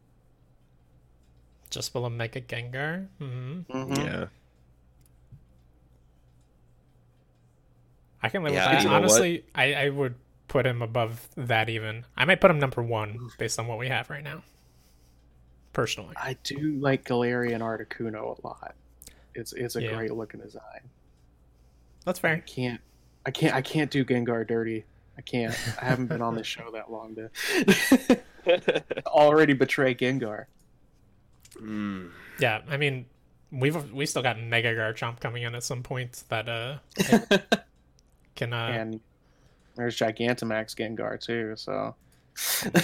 just below Mega Gengar. hmm Mhm. Yeah. I can live Yeah, with that. you? Honestly, I, I would put him above that even. I might put him number one based on what we have right now. Personally. I do like Galarian Articuno a lot. It's it's a Yeah. great looking design. That's fair. I fair. can't I can't I can't do Gengar dirty. I can't. I haven't been on this show that long to already betray Gengar. Mm. Yeah, I mean, we've we still got Mega Garchomp coming in at some point that uh can uh and there's Gigantamax Gengar too, so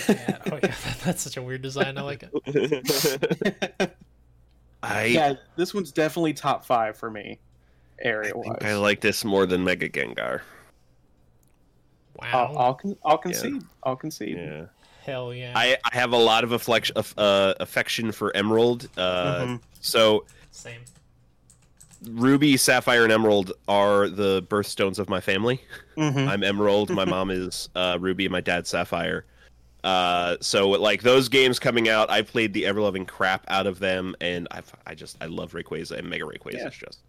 yeah, oh yeah, that's such a weird design. I like it. I yeah, this one's definitely top five for me, I area wise. I like this more than Mega Gengar. Wow. I'll, I'll, con- I'll concede. I'll concede. Yeah. Hell yeah. I, I have a lot of afflection, of, uh, affection for Emerald. Uh, Mhm. So Same. Ruby, Sapphire, and Emerald are the birthstones of my family. Mhm. I'm Emerald. My mom is uh, Ruby, my dad's Sapphire. Uh, so like those games coming out, I played the ever loving crap out of them, and I I just I love Rayquaza and Mega Rayquaza Yeah. is just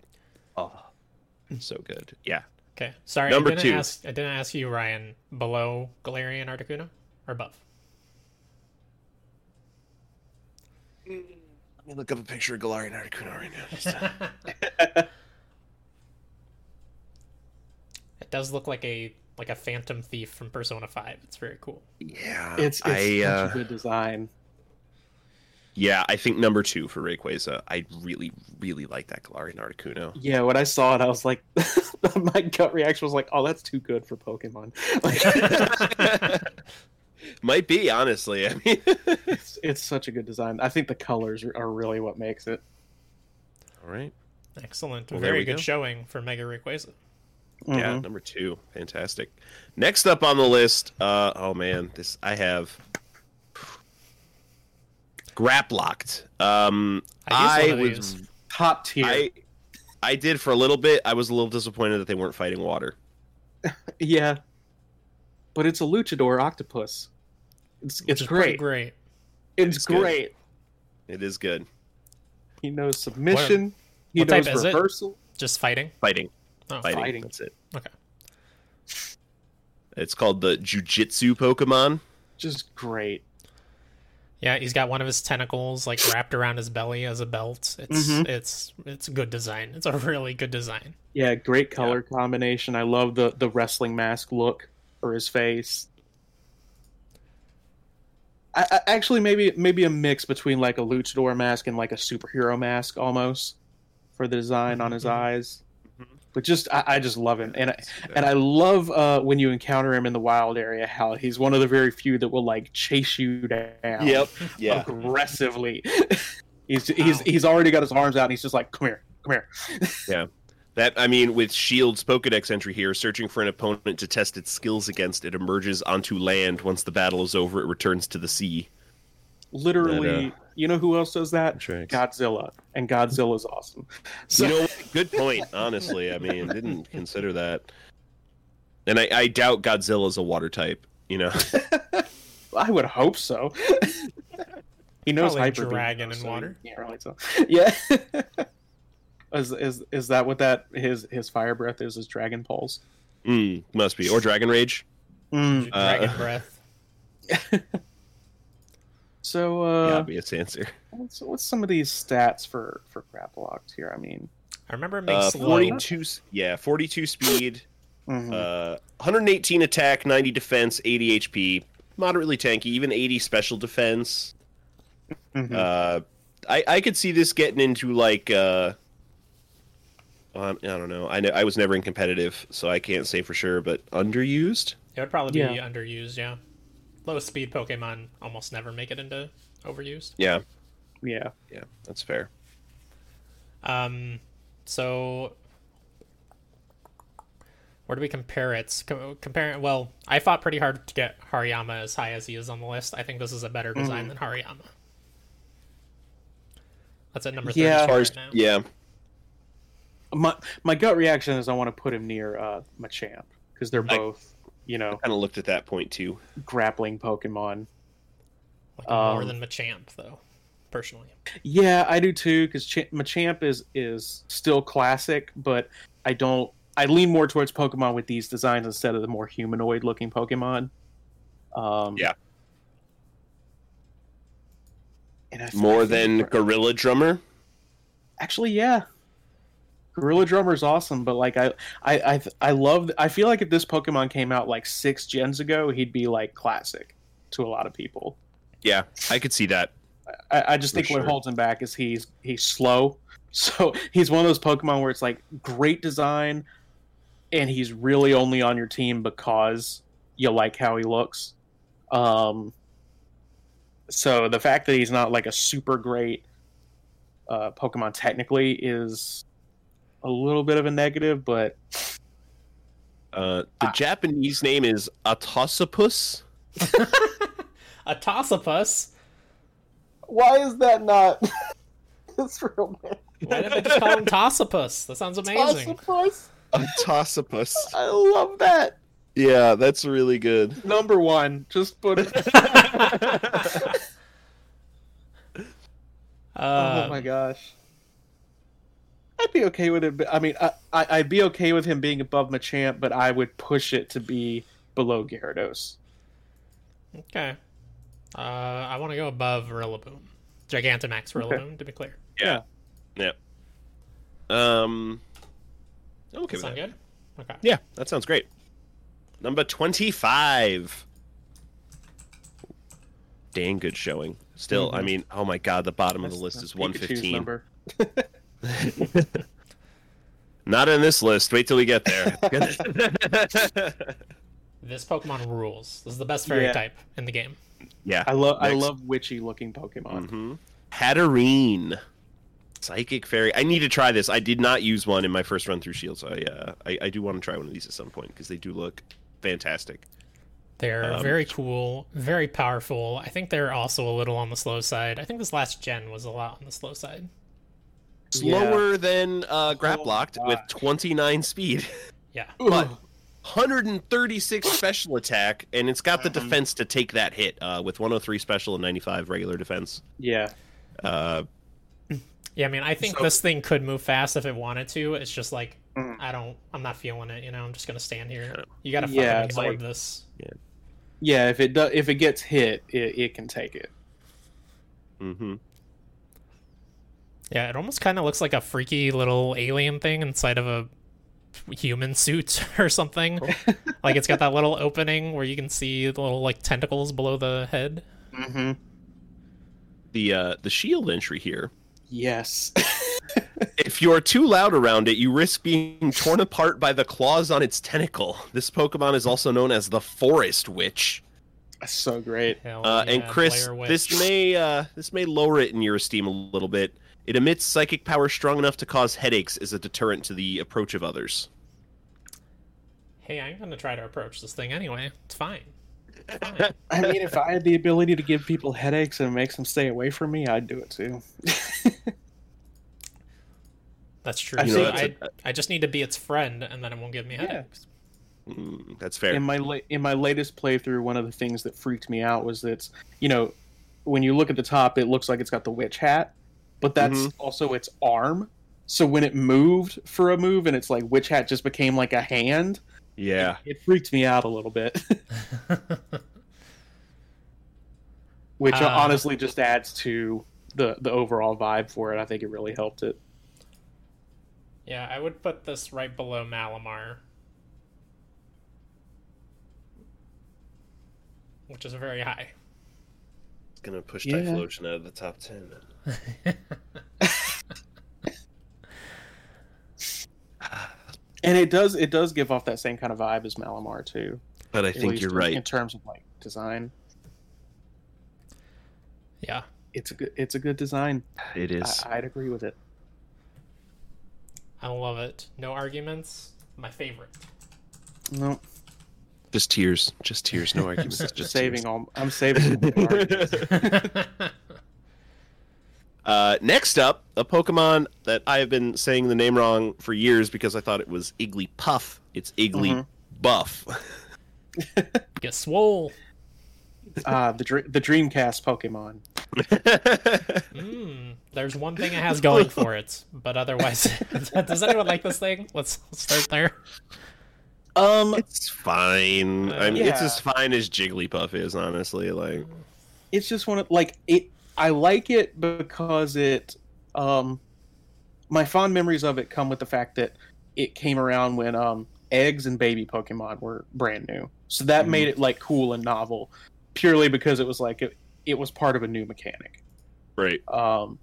oh so good. Yeah, Okay. Sorry, Number I didn't two. ask I didn't ask you, Ryan, below Galarian Articuno or above? let me look up a picture of Galarian Articuno right now. it does look like a like a phantom thief from Persona 5. It's very cool. Yeah, It's, it's I such uh, a good design. yeah I think number two for Rayquaza. I really really like that Galarian Articuno. Yeah, when I saw it, I was like, my gut reaction was like, "Oh, that's too good for Pokemon." Like, Might be honestly. I mean, it's, it's such a good design. I think the colors are- are really what makes it. all right. Excellent. Well, very good go. showing for Mega Rayquaza. Yeah, Mhm. number two, fantastic. Next up on the list, uh, oh man, this I have Grapploct. Um, I I, used one of was, top tier. I, I did for a little bit. I was a little disappointed that they weren't fighting water. Yeah, but it's a luchador octopus. It's which it's great. great. It's, It's good. great. It is good He knows submission. he what type knows is it? reversal. Just fighting. fighting. Oh, Fighting. Fighting. That's it. Okay. It's called the Jujitsu Pokemon. Just great. Yeah, he's got one of his tentacles like wrapped around his belly as a belt. It's Mhm. it's it's good design. It's a really good design. Yeah, great color combination. I love the the wrestling mask look. for his face. I, I, actually, maybe maybe a mix between like a luchador mask and like a superhero mask almost for the design on his Mhm. eyes. But just I, I just love him, and I, and I love uh, when you encounter him in the wild area how he's one of the very few that will like chase you down Yep. Yeah. aggressively. he's he's Wow. he's already got his arms out and he's just like, come here, come here. Yeah. That I mean, with Shield's Pokedex entry here, searching for an opponent to test its skills against, it emerges onto land. Once the battle is over, it returns to the sea. Literally, That, you know who else does that? Tracks. Godzilla, and Godzilla's awesome. So, You know, good point. Honestly, I mean, didn't consider that. And I, I doubt Godzilla's a water type. You know, I would hope so. he knows Probably hyper dragon and water. Yeah, really so. Yeah. is, is is that what that his his fire breath is? His dragon pulse. mm, must be or Dragon Rage. Mm. Dragon Uh, breath. So, the uh, obvious answer. what's, what's some of these stats for for Grapploct here? I mean, I remember it makes Uh, slow. Forty-two. s- Yeah, forty-two speed. mhm. Uh, 118 attack, 90 defense, 80 HP. Moderately tanky, even 80 special defense. Mhm. Uh, I I could see this getting into like uh, um, I don't know. I know I was never in competitive, so I can't say for sure. But underused. It would probably be Yeah. underused, yeah. Low speed Pokemon almost never make it into overused. Yeah, yeah. yeah, that's fair. Um, so where do we compare it? Co- compare well, I fought pretty hard to get Hariyama as high as he is on the list. I think this is a better design Mhm. than Hariyama. That's at number Yeah. thirty As far as right now. yeah, My my gut reaction is I want to put him near uh, Machamp because they're I- both you know kind of looked at that point too. grappling Pokemon. Like more Um, than Machamp, though. Personally, Yeah, I do too. Because Ch- Machamp is is still classic, but I don't. I lean more towards Pokemon with these designs instead of the more humanoid looking Pokemon. Um, Yeah. And I, I More think than Gorilla Drummer. actually, yeah. Gorilla Drummer is awesome, but like I, I, I, I love. I feel like if this Pokemon came out like six gens ago, he'd be like classic to a lot of people. Yeah, I could see that. I, I just think what holds him back is he's he's slow. So he's one of those Pokemon where it's like great design, and he's really only on your team because you like how he looks. Um, so the fact that he's not like a super great uh, Pokemon technically is a little bit of a negative, but Uh, the Ah. Japanese name is Atosopus. a Tossapus. why is that not his real name? Why didn't they just call him Tossapus? That sounds amazing. Atosopus. I love that. Yeah, that's really good. Number one, just put it. Uh, oh my gosh. I'd be okay with it. but- I mean, I, I, I'd be okay with him being above Machamp, but I would push it to be below Gyarados. Okay. Uh, I want to go above Rillaboom. Gigantamax Rillaboom, to be clear. Yeah. Yeah. Um. I'm okay Does with that that. good? Okay. Yeah, that sounds great. Number twenty-five. Dang good showing. Still, I Mhm. mean, oh my god, the bottom of the list that's is 115. Number. Not in this list. Wait till we get there. This Pokemon rules. This is the best fairy Yeah. type in the game. yeah. I love I love witchy looking Pokemon. Mm-hmm. Hatterene. Psychic Fairy. I need to try this. I did not use one in my first run through Shield, so I, uh, I, I do want to try one of these at some point because they do look fantastic. They're Um, very cool, very powerful. I think they're also a little on the slow side. I think this last gen was a lot on the slow side. Slower than uh, Grapploct with 29 speed, Yeah. but 136 special attack, and it's got the Mhm. defense to take that hit uh, with 103 special and 95 regular defense. Yeah. Uh, Yeah, I mean, I think So- this thing could move fast if it wanted to. It's just like Mhm. I don't. I'm not feeling it. You know, I'm just gonna stand here. You gotta Yeah, fucking it's absorb like- this. Yeah, if it does if it gets hit, it, it can take it. Mm hmm Yeah, it almost kind of looks like a freaky little alien thing inside of a human suit or something. like it's got that little opening where you can see the little like tentacles below the head. Mm-hmm. The uh, the shield entry here. Yes. If you're too loud around it, you risk being torn apart by the claws on its tentacle. This Pokemon is also known as the Forest Witch. That's so great. Hell Uh, and Chris, this may uh, this may lower it in your esteem a little bit. It emits psychic power strong enough to cause headaches as a deterrent to the approach of others. Hey, I'm gonna try to approach this thing anyway. It's fine. It's fine. I mean, if I had the ability to give people headaches and makes them stay away from me, I'd do it too. That's true. I You know, that's I just need to be its friend, and then it won't give me Yeah. headaches. Mm, that's fair. in my la- in my latest playthrough, one of the things that freaked me out was that you know when you look at the top, it looks like it's got the witch hat, but that's Mhm. also its arm. So when it moved for a move and it's like witch hat just became like a hand, yeah. it freaked me out a little bit. Which Uh, honestly just adds to the the overall vibe for it. I think it really helped it. yeah, I would put this right below Malamar, which is very high. It's gonna push Yeah. Typhlosion out of the top ten. And it does it does give off that same kind of vibe as Malamar too. But I think you're in- right. in terms of like design. yeah, It's a good it's a good design. It is. I, I'd agree with it. I love it. No arguments. My favorite. No, just tears. Just tears. No arguments. just, just saving tears. all. I'm saving. all my arguments. Uh, next up, a Pokemon that I have been saying the name wrong for years because I thought it was Igglypuff. It's Igglybuff. Mhm. Get swole. uh, the dr- the Dreamcast Pokemon. Mm, there's one thing it has going for it, but otherwise, does anyone like this thing? Let's, let's start there. Um, it's fine. I mean, it's as fine as Jigglypuff is, honestly. Like, it's just one of like it. I like it because it. Um, my fond memories of it come with the fact that it came around when um eggs and baby Pokemon were brand new, so that Mhm. made it like cool and novel, purely because it was like it, it was part of a new mechanic. right. um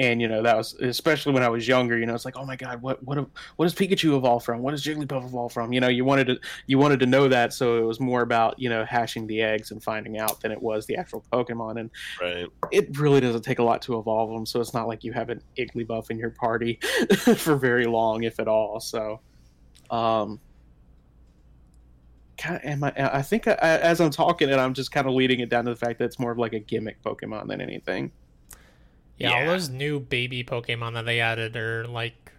and you know that was especially when i was younger you know it's like oh my god what what what does pikachu evolve from what does jigglypuff evolve from you know you wanted to you wanted to know that so it was more about you know hashing the eggs and finding out than it was the actual pokemon and Right. it really doesn't take a lot to evolve them so it's not like you have an igglybuff in your party for very long if at all so um kind am I, I think I, as I'm talking it, I'm just kind of leading it down to the fact that it's more of like a gimmick Pokemon than anything. Yeah, all those new baby Pokemon that they added are like,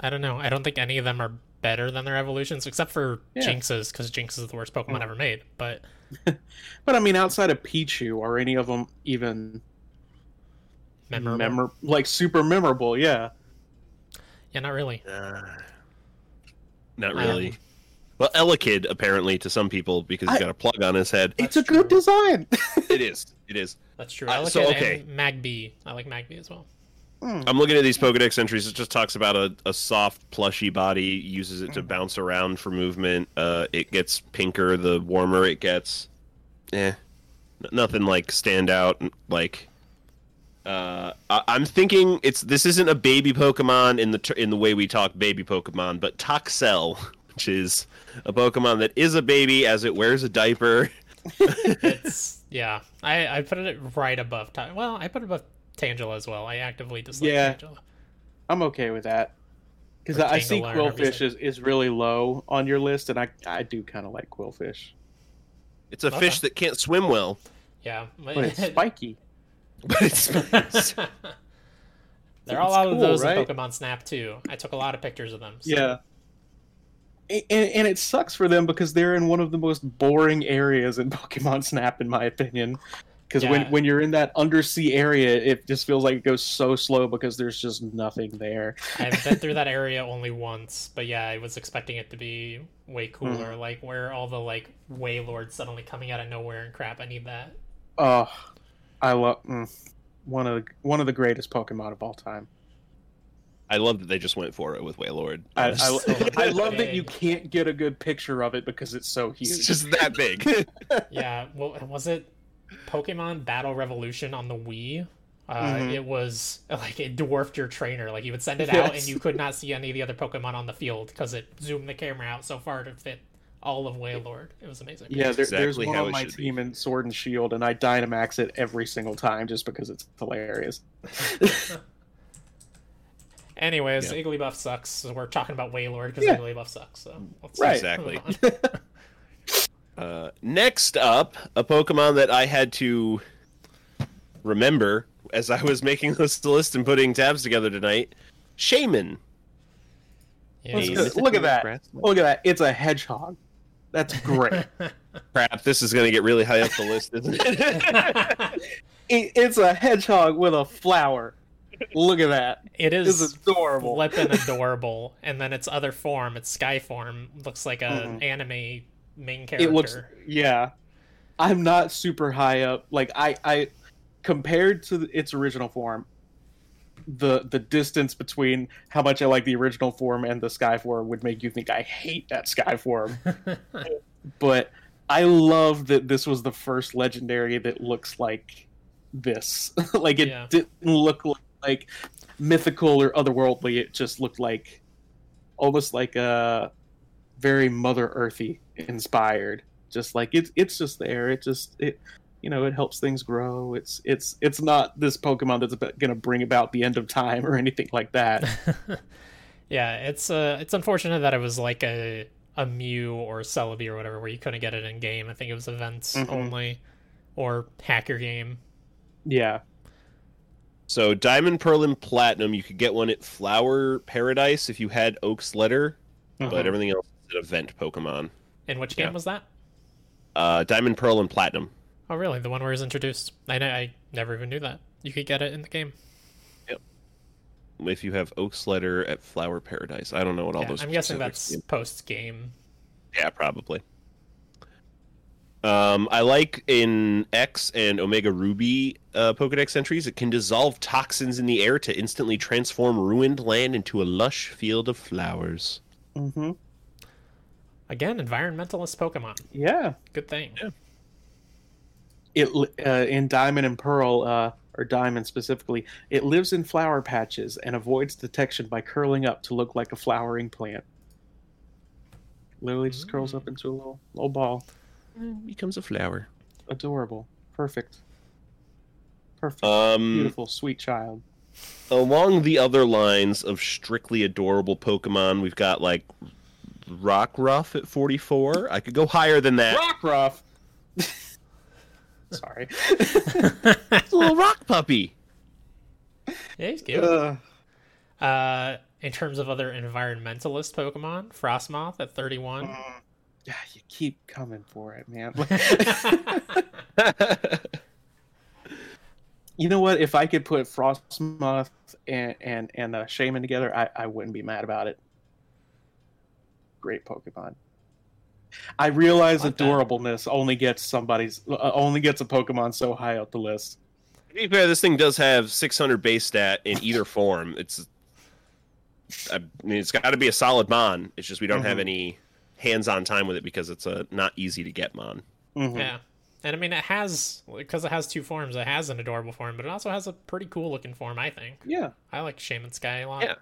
I don't know. I don't think any of them are better than their evolutions, except for Yeah. Jynx's, because Jinx is the worst Pokemon Mm. ever made. But But I mean, outside of Pichu, are any of them even memorable. memor- like super memorable? Yeah. yeah, not really. Uh, not Um, really. well, Elekid, apparently, to some people, because he's I- got a plug on his head. It's That's a good design. it is. It is. That's true. Uh, I like so, it okay. and Magby. I like Magby as well. Hmm. I'm looking at these Pokedex entries. It just talks about a, a soft, plushy body, uses it to bounce around for movement. Uh, it gets pinker the warmer it gets. Eh, N- nothing like stand out. Like, uh, I- I'm thinking it's this isn't a baby Pokemon in the ter- in the way we talk baby Pokemon, but Toxel, which is a Pokemon that is a baby as it wears a diaper. It's yeah. I I put it right above. Ta- well, I put it above Tangela as well. I actively dislike Yeah. Tangela. I'm okay with that. Because I, I see Tangela, or however you Qwilfish is, is really low on your list, and I I do kind of like Qwilfish, It's a Okay. fish that can't swim well, Yeah, but it's spiky. but it's there are a It's lot of those right? in Pokemon Snap too. I took a lot of pictures of them. so- Yeah. And, and it sucks for them because they're in one of the most boring areas in Pokemon Snap, in my opinion. Because when, Yeah. when you're in that undersea area, it just feels like it goes so slow because there's just nothing there. I've been through that area only once, but yeah, I was expecting it to be way Mm-hmm. cooler, like where all the like Wailords suddenly coming out of nowhere and crap. I need that. Oh, I love mm, one of the, one of the greatest Pokemon of all time. I love that they just went for it with Wailord. I. I, I love that you can't get a good picture of it because it's so huge. it's just that big. yeah, well, was it Pokemon Battle Revolution on the Wii? Uh, Mhm. It was like it dwarfed your trainer. Like you would send it out and you could not see any of the other Pokemon on the field because it zoomed the camera out so far to fit all of Wailord. It was amazing. yeah, there, there's exactly one how on my should be. team in Sword and Shield, and I Dynamax it every single time just because it's hilarious. Anyways, Yeah. Igglybuff sucks. So we're talking about Wailord because Yeah. Igglybuff sucks. So let's Right. Exactly. Uh, next up, a Pokemon that I had to remember as I was making this list and putting tabs together tonight. Shaymin. Yeah, Let's A go. mythical Look at that. grass- Look at that. It's a hedgehog. That's great. Crap, this is going to get really high up the list, isn't it? it, it's a hedgehog with a flower. Look at that. It's is adorable. flippin' adorable. and then its other form, its sky form, looks like an Mhm. anime main character. It looks yeah. I'm not super high up. Like I I compared to its original form, the the distance between how much I like the original form and the sky form would make you think I hate that sky form. but I love that this was the first legendary that looks like this. like it Yeah. didn't look like mythical or otherworldly. It just looked like almost like a very Mother Earthy inspired. Just like it's it's just there. It just it you know it helps things grow. It's it's it's not this Pokemon that's going to bring about the end of time or anything like that. yeah, it's uh, it's unfortunate that it was like a a Mew or Celebi or whatever, where you couldn't get it in game. I think it was events Mhm. only, or hacker game. yeah. So, Diamond, Pearl, and Platinum, you could get one at Flower Paradise if you had Oak's Letter, but Mhm. everything else is an event Pokemon. And which game Yeah. was that? Uh, Diamond, Pearl, and Platinum. Oh, really? The one where it was introduced? I I never even knew that. You could get it in the game. Yep. If you have Oak's Letter at Flower Paradise, I don't know what all Yeah, those. I'm guessing that's post game. Yeah, probably. Um, I like in X and Omega Ruby uh, Pokedex entries, it can dissolve toxins in the air to instantly transform ruined land into a lush field of flowers. Mm-hmm. Again, environmentalist Pokemon. Yeah. Good thing. Yeah. It uh, in Diamond and Pearl, uh, or Diamond specifically, it lives in flower patches and avoids detection by curling up to look like a flowering plant. Literally just curls up into a little little ball. Becomes a flower. Adorable. Perfect. Perfect. Um, Beautiful, sweet child. along the other lines of strictly adorable Pokemon, we've got like Rockruff at 44. I could go higher than that. Rockruff. Sorry. It's a little rock puppy. Yeah, he's cute. Uh, Uh, in terms of other environmentalist Pokemon, Frosmoth at 31. yeah, you keep coming for it, man. you know what? If I could put Frosmoth and and and uh, Shaymin together, I I wouldn't be mad about it. Great Pokemon. I realize Like that. adorableness only gets somebody's uh, only gets a Pokemon so high up the list. To be fair, this thing does have 600 base stat in either form. It's, I mean, it's got to be a solid mon. It's just we don't have Mhm. any hands-on time with it because it's a not easy to get mon. Mhm. Yeah. And I mean, it has, because it has two forms, it has an adorable form, but it also has a pretty cool looking form, I think. Yeah. I like Shaymin Sky a lot. Yeah.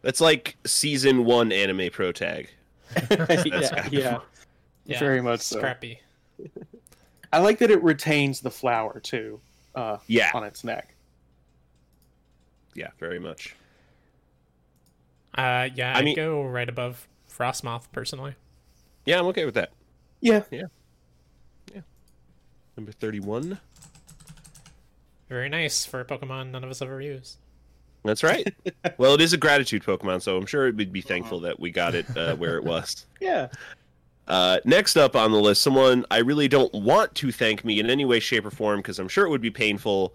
That's like season one anime pro tag. yeah, yeah, Yeah, very much so. Scrappy. I like that it retains the flower too, uh, Yeah, on its neck. yeah, very much. Uh, yeah, I I'd mean- go right above Frosmoth, personally. Yeah, I'm okay with that. Yeah. Yeah. Yeah. Number 31. Very nice for a Pokemon none of us ever used. That's right. well, it is a gratitude Pokemon, so I'm sure it would be thankful that we got it uh, where it was. Yeah. Uh, next up on the list, someone I really don't want to thank me in any way, shape, or form because I'm sure it would be painful.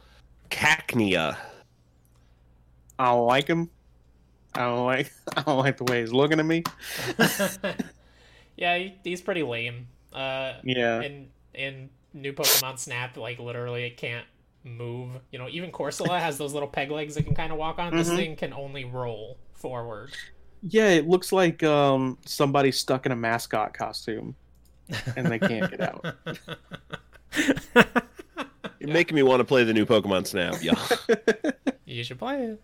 Cacnea. I don't like him. I don't like. I don't like the way he's looking at me. Yeah, he, he's pretty lame. Uh, Yeah. in in new Pokemon Snap, like literally, it can't move. You know, even Corsola has those little peg legs that can kind of walk on. This Mhm. thing can only roll forward. Yeah, it looks like um somebody stuck in a mascot costume and they can't get out. You're making me want to play the new Pokemon Snap, y'all. you should play it.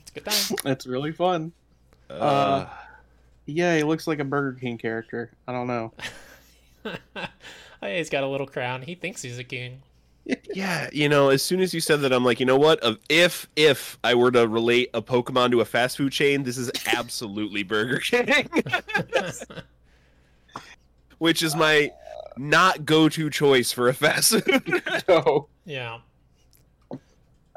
It's a good time. It's really fun. Uh, Yeah, he looks like a Burger King character. I don't know. oh, he's got a little crown. He thinks he's a king. yeah, you know, as soon as you said that, I'm like, you know what? Of- If if I were to relate a Pokemon to a fast food chain, this is absolutely Burger King, which is my not go-to choice for a fast food. So, yeah.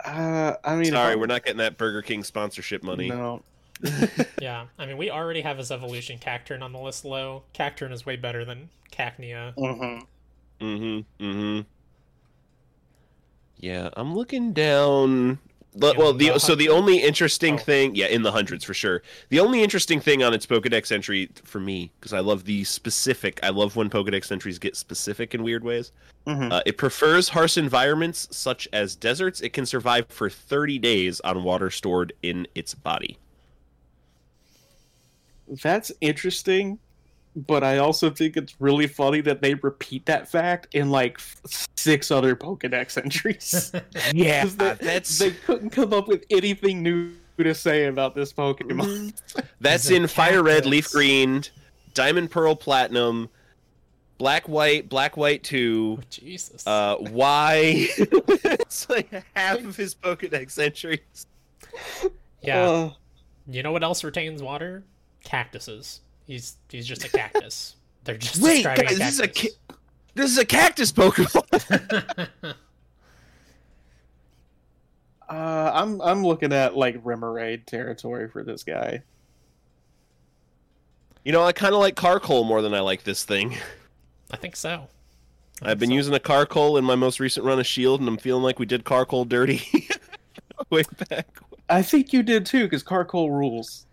uh, I mean, Sorry, we're not getting that Burger King sponsorship money. No, Yeah. I mean, we already have his evolution Cacturne on the list low. Cacturne is way better than Cacnea. Mhm. Mm-hmm. Mm-hmm. Yeah, I'm looking down. But, In well, the the so the only interesting Oh. thing, yeah, in the hundreds for sure. The only interesting thing on its Pokedex entry for me, because I love the specific. I love when Pokedex entries get specific in weird ways. Mhm. Uh, it prefers harsh environments such as deserts. It can survive for 30 days on water stored in its body. That's interesting. But I also think it's really funny that they repeat that fact in like six other Pokedex entries. yeah, they, that's they couldn't come up with anything new to say about this Pokemon. That's He's a in Fire Red, Leaf. Green, Diamond Pearl Platinum, Black White, Black White 2, Oh, Jesus. uh, Y. it's like half of his Pokedex entries. yeah. Uh, you know what else retains water? Cactuses. He's he's just a cactus. They're just Wait, describing guys, a this is a cactus. ca- this is a cactus Pokemon. uh, I'm I'm looking at like Remoraid territory for this guy. you know, I kind of like Carkol more than I like this thing. I think so. I I've been so. using a Carkol in my most recent run of Shield, and I'm feeling like we did Carkol dirty way back. I think you did too, because Carkol rules.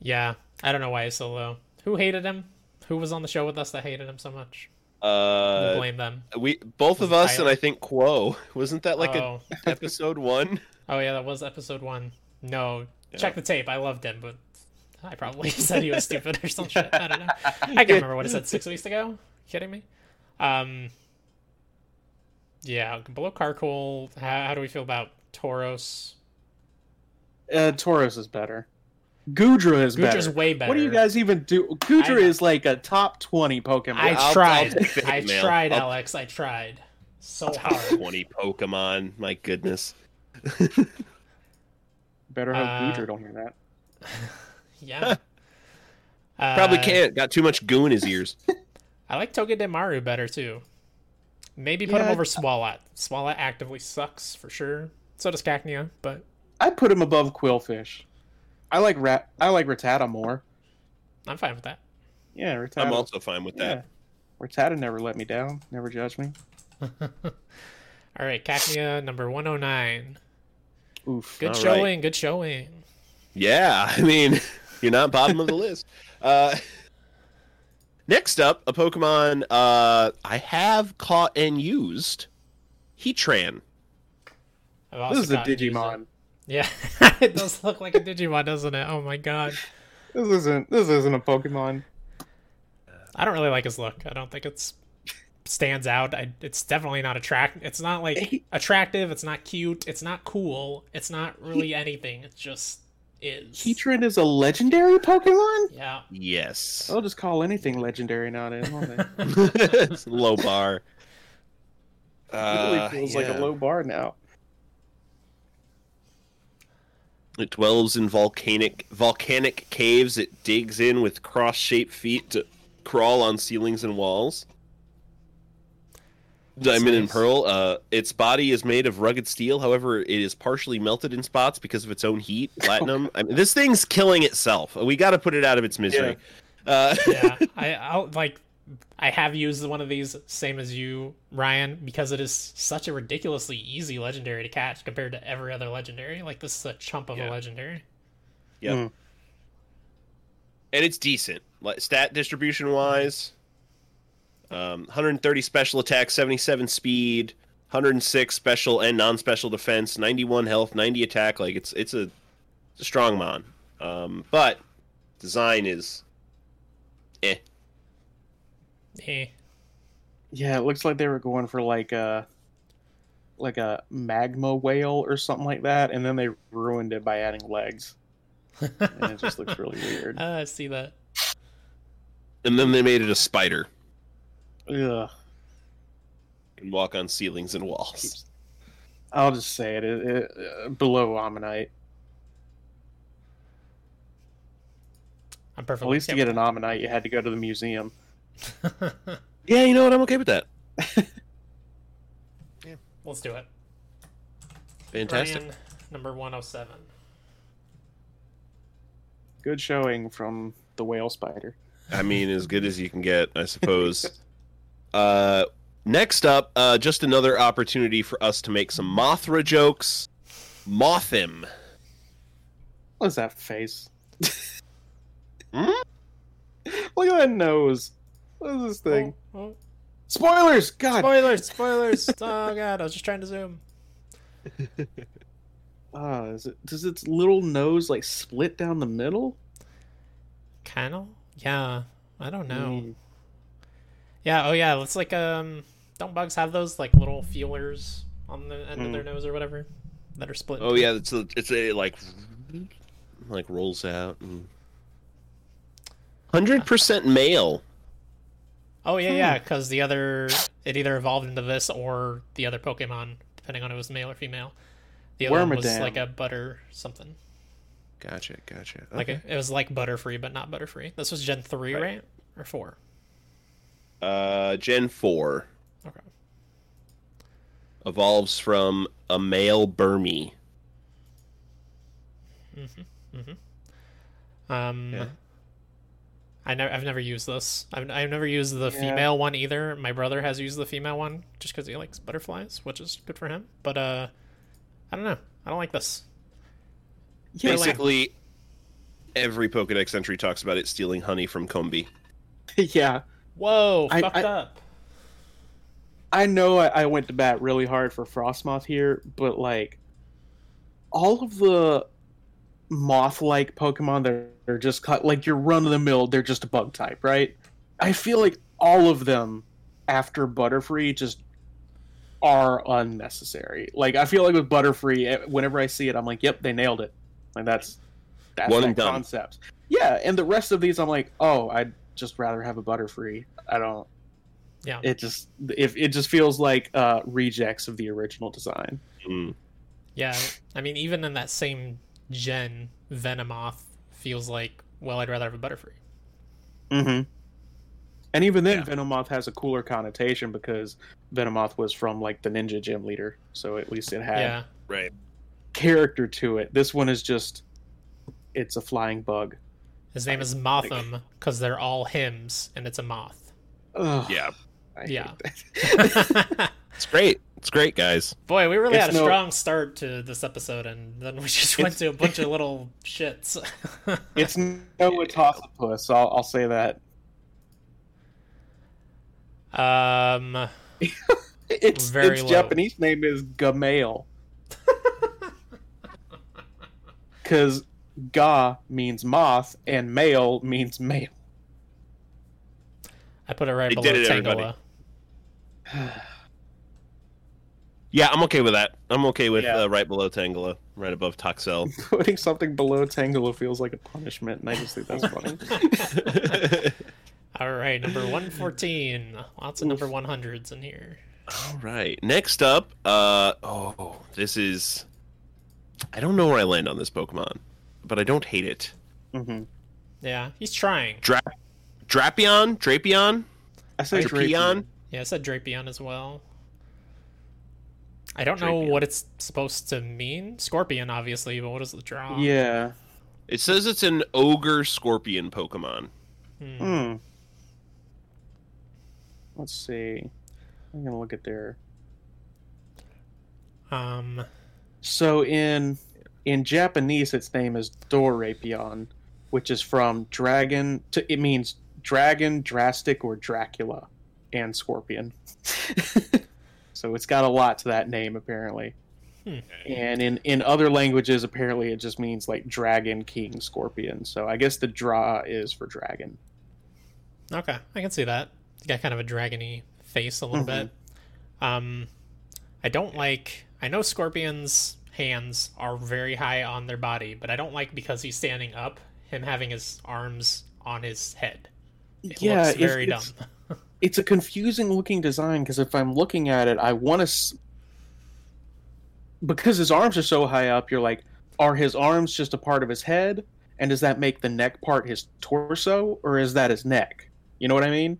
Yeah, I don't know why he's so low. Who hated him? Who was on the show with us that hated him so much? We'll Uh, blame them. we both of Was it us, and I think Quo. Wasn't that like oh. a episode one? oh yeah, that was episode one. No, Yeah. check the tape. I loved him, but I probably said he was stupid or some shit. I don't know. I can't remember what I said six weeks ago. kidding me? Um. Yeah, below Carkol. How, how do we feel about Tauros? Uh, Tauros is better. Goodra is Goodra's better. way better. What do you guys even do? Goodra I- is like a top twenty Pokemon. I I'll- I'll tried. take the I email. tried, I'll- Alex. I tried so hard. Twenty Pokemon. My goodness. Better hope Uh, Goodra don't hear that. Yeah. Probably Uh, can't. Got too much goo in his ears. I like Togedemaru better too. Maybe put him Yeah, over Swalot. Swalot actively sucks for sure. So does Cacnea, but I'd put him above Qwilfish. I like Rat. I like Rattata more. I'm fine with that. Yeah, Rattata. I'm also fine with yeah. that. Rattata never let me down. Never judged me. All right, Cacnea number 109. Oof. Good All showing, good showing. Yeah, I mean, you're not bottom of the list. Uh, next up, a Pokemon uh, I have caught and used. Heatran. I've also This is a gotten used Digimon. It. Yeah, it does look like a Digimon, doesn't it? Oh my god. This isn't. This isn't a Pokemon. I don't really like his look. I don't think it's stands out. I, it's definitely not attract. It's not like attractive. It's not cute. It's not cool. It's not really anything. It just is. Heatran is a legendary Pokemon. Yeah. Yes. I'll just call anything legendary nowadays. Won't they? it's low bar. it really Uh, feels like a low bar now. It dwells in volcanic volcanic caves. It digs in with cross-shaped feet to crawl on ceilings and walls. Diamond and. Pearl. Uh, its body is made of rugged steel. However, it is partially melted in spots because of its own heat. Platinum. I mean, this thing's killing itself. We got to put it out of its misery. Uh, yeah, I I'll, like I have used one of these same as you, Ryan, because it is such a ridiculously easy legendary to catch compared to every other legendary. Like this is a chump of Yeah. a legendary. Yep. Mm. and it's decent. Like stat distribution wise, um, 130 special attack, 77 speed, 106 special and non-special defense, 91 health, 90 attack. Like it's it's a, it's a strong mon. Um, but design is eh. Eh. Yeah, it looks like they were going for like a like a magma whale or something like that, and then they ruined it by adding legs, and it just looks really weird. Ah, I see that. And then they made it a spider. Ugh. And walk on ceilings and walls. I'll just say it, it, it uh, below Omanyte. I'm perfect. At least to get an Omanyte, you had to go to the museum. Yeah, you know what? I'm okay with that. yeah, Let's do it. Fantastic. Ryan, number 107. Good showing from the whale spider. I mean, as good as you can get, I suppose. uh, next up, uh, just another opportunity for us to make some Mothra jokes. Mothim. What is that face? Hmm? Look at that nose. What is this thing? Oh, oh. Spoilers! God! Spoilers! Spoilers! oh god, I was just trying to zoom. Ah, is it, does its little nose like split down the middle? Kind of? Yeah. I don't know. Mm. Yeah. Oh yeah. It's like um. Don't bugs have those like little feelers on the end of their nose or whatever that are split? Oh yeah, it's a, it's a like like rolls out. Hundred percent male. Oh yeah, Hmm. yeah. Because the other it either evolved into this or the other Pokemon, depending on if it was male or female. The other one was like a butter something. Gotcha, gotcha. Like Okay. it, it was like Butterfree, but not Butterfree. This was Gen three, Right. right? Or four? uh, Gen four Okay. evolves from a male Burmy. Mhm. Um, Yeah. I never, I've never used this. I've, I've never used the Yeah. female one either. My brother has used the female one just because he likes butterflies, which is good for him. But uh, I don't know. I don't like this. Yeah, like- Basically, every Pokedex entry talks about it stealing honey from Combee. yeah. Whoa, I- fucked I- up. I know I, I went to bat really hard for Frosmoth here, but like all of the moth-like Pokemon that are just cut like your run-of-the-mill, they're just a bug type, right? I feel like all of them after Butterfree just are unnecessary. Like I feel like with Butterfree, eh, whenever I see it, I'm like, "Yep, they nailed it." Like that's that's One that and done. concept. Yeah, and the rest of these, I'm like, "Oh, I'd just rather have a Butterfree." I don't Yeah. it just if it just feels like uh rejects of the original design Mm. Yeah, I mean, even in that same gen, Venomoth feels like, well, I'd rather have a Butterfree. mm-hmm. and even then Yeah. venomoth has a cooler connotation because venomoth was from like the ninja gym leader so at least it had Yeah, Right. character to it this one is just it's a flying bug his name is Mothim because they're all hymns, and it's a moth. Ugh, Yeah. I Yeah. It's great. It's great, guys. Boy, we really It's had a no- strong start to this episode, and then we just went It's- to a bunch of little shits. it's no Atossipus, I'll, I'll say that um, its, Very its low. japanese name is Gamail because ga means moth and male means male I put it right They below did it, everybody. Tangela. Yeah, I'm okay with that. I'm okay with Yeah. uh, right below Tangela, right above Toxel. putting something below Tangela feels like a punishment, and I just think that's funny. All right, number 114. Lots of number 100s in here. All right. Next up, uh oh, this is I don't know where I land on this Pokemon, but I don't hate it. hmm Yeah, he's trying. Dra- Drapion, Drapion, I say Drapion. Yeah, I said Drapion as well. I don't know what it's supposed to mean. Scorpion, obviously, but what is the draw? Yeah. It says it's an ogre scorpion Pokemon. Hmm. Hmm. Let's see. I'm gonna look at their. Um, So in in Japanese, its name is Dorapion, which is from dragon. To, it means dragon, drastic, or Dracula, and scorpion. So it's got a lot to that name apparently. Hmm. And in in other languages, apparently it just means like dragon, king, scorpion. So I guess the draw is for dragon. Okay, I can see that. He's got kind of a dragony face a little Mhm. bit. Um, I don't like. I know scorpions' hands are very high on their body, but I don't like because he's standing up. Him having his arms on his head. It yeah, looks very it's, dumb. it's a confusing looking design because if I'm looking at it, I want to. S- because his arms are so high up, you're like, are his arms just a part of his head? And does that make the neck part his torso, or is that his neck? You know what I mean?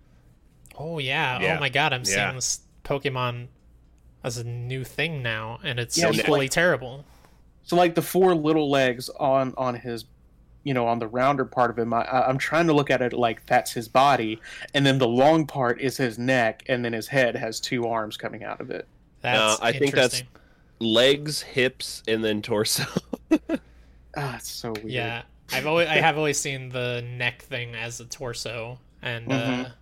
Oh yeah. Oh yeah. Oh my god, I'm Yeah. seeing this Pokemon as a new thing now, and it's Yeah, it's equally like- terrible. So like the four little legs on on his, you know, on the rounder part of him, I, I'm trying to look at it like that's his body, and then the long part is his neck, and then his head has two arms coming out of it. That's I think that's- Legs, hips, and then torso. Ah, it's so weird. Yeah, I've always I have always seen the neck thing as a torso, and uh, Mhm.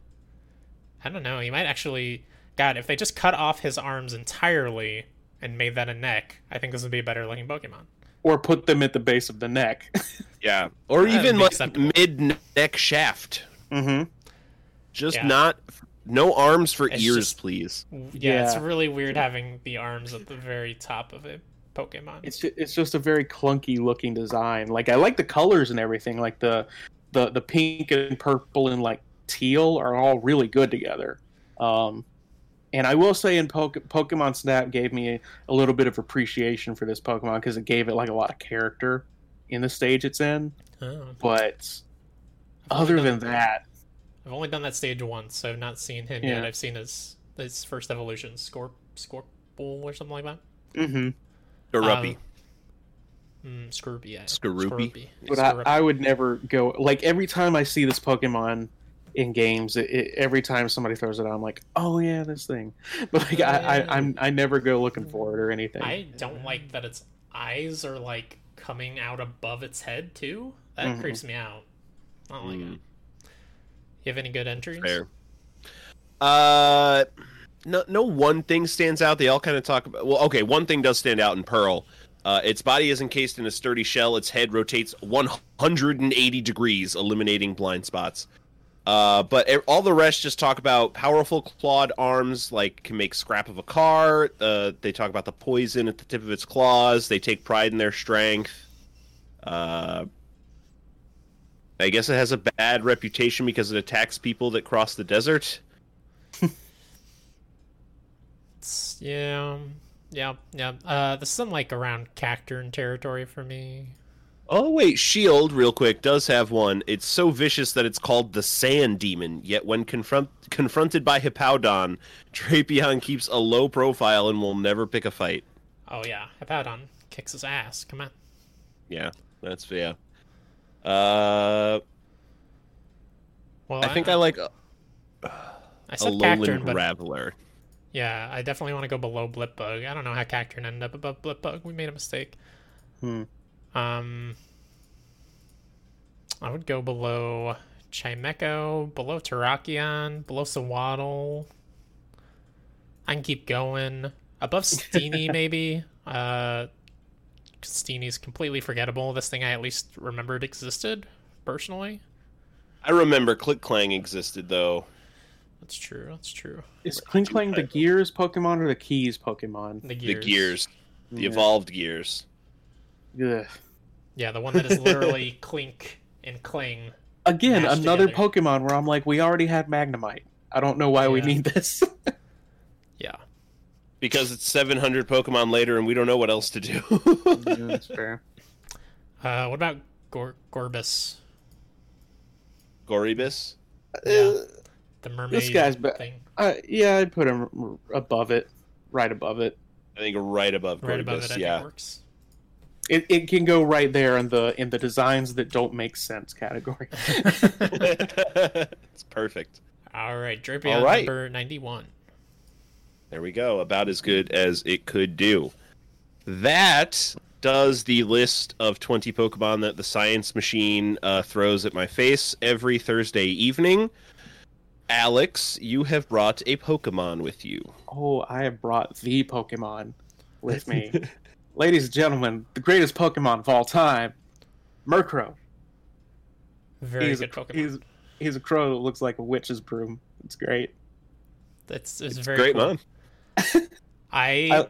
I don't know. He might actually. God, if they just cut off his arms entirely and made that a neck, I think this would be a better looking Pokemon. Or put them at the base of the neck. yeah, or That'd even like mid neck shaft. mm-hmm. Just Yeah. not no arms for It's ears, just- please. Yeah, it's really weird having the arms at the very top of a Pokemon. It's just, it's just a very clunky looking design. Like I like the colors and everything. Like the the the pink and purple and like teal are all really good together. Um, and I will say, in Poke- Pokemon Snap gave me a, a little bit of appreciation for this Pokemon because it gave it like a lot of character in the stage it's in. Oh. But I've other than that, I've only done that stage once, so I've not seen him Yeah. yet. I've seen his his first evolution, Scorp Scorpule or something like that. Mm-hmm. Garuppy. Mm, Scroopy, yeah. Skorupi? but I, I would never go like every time I see this Pokemon in games, it, it, every time somebody throws it out, I'm like, oh yeah, this thing. But like I, I, I'm I never go looking for it or anything. I don't like that its eyes are like coming out above its head too. That Mhm. creeps me out. I don't like Mm. it. You have any good entries? Fair. Uh, no, no one thing stands out. They all kind of talk about. Well, okay, one thing does stand out in Pearl. Uh, its body is encased in a sturdy shell. Its head rotates 180 degrees, eliminating blind spots. Uh, but e- all the rest just talk about powerful clawed arms, like can make scrap of a car. Uh, they talk about the poison at the tip of its claws. They take pride in their strength. Uh, I guess it has a bad reputation because it attacks people that cross the desert. Yeah, yeah, yeah. Uh, this is some like around Cacturne territory for me. Oh wait, Shield, real quick, does have one. It's so vicious that it's called the Sand Demon. Yet when confront confronted by Hippowdon, Drapion keeps a low profile and will never pick a fight. Oh yeah, Hippowdon kicks his ass. Come on. Yeah, that's yeah. Uh, Well, I think I like a, I a said lowland Cacturne, but Graveler. yeah, I definitely want to go below Blipbug. I don't know how Cacturne ended up above Blipbug. We made a mistake. Hmm. Um, I would go below Chimecho, below Terrakion, below Sewaddle. I can keep going. Above Steenee, maybe. Uh, Steenee's completely forgettable. This thing I at least remembered existed, personally. I remember Klinklang existed though. That's true. That's true. Is Klinklang the Gears Pokemon or the Keys Pokemon? The The gears. gears, the Yeah. evolved gears. Ugh. Yeah, the one that is literally Clink and Cling. Again, another together. Pokemon where I'm like, we already had Magnemite. I don't know why we need this. Yeah. Because it's 700 Pokemon later and we don't know what else to do. That's fair. Uh, what about Gor- Gorbis? Goribus? Yeah. The mermaid this guy's ba- thing. Uh, yeah, I'd put him above it, right above it. I think right above Right Goribus, above it, I yeah. think works. It it can go right there in the in the designs that don't make sense category. it's perfect. All right, Drapion All right. number 91. There we go. About as good as it could do. That does the list of 20 Pokemon that the Science Machine uh, throws at my face every Thursday evening. Alex, you have brought a Pokemon with you. Oh, I have brought the Pokemon with me. Ladies and gentlemen, the greatest Pokemon of all time, Murkrow. Very he's good a, Pokemon. He's, he's a crow that looks like a witch's broom. It's great. That's it's, It's very great, cool. man. I, I-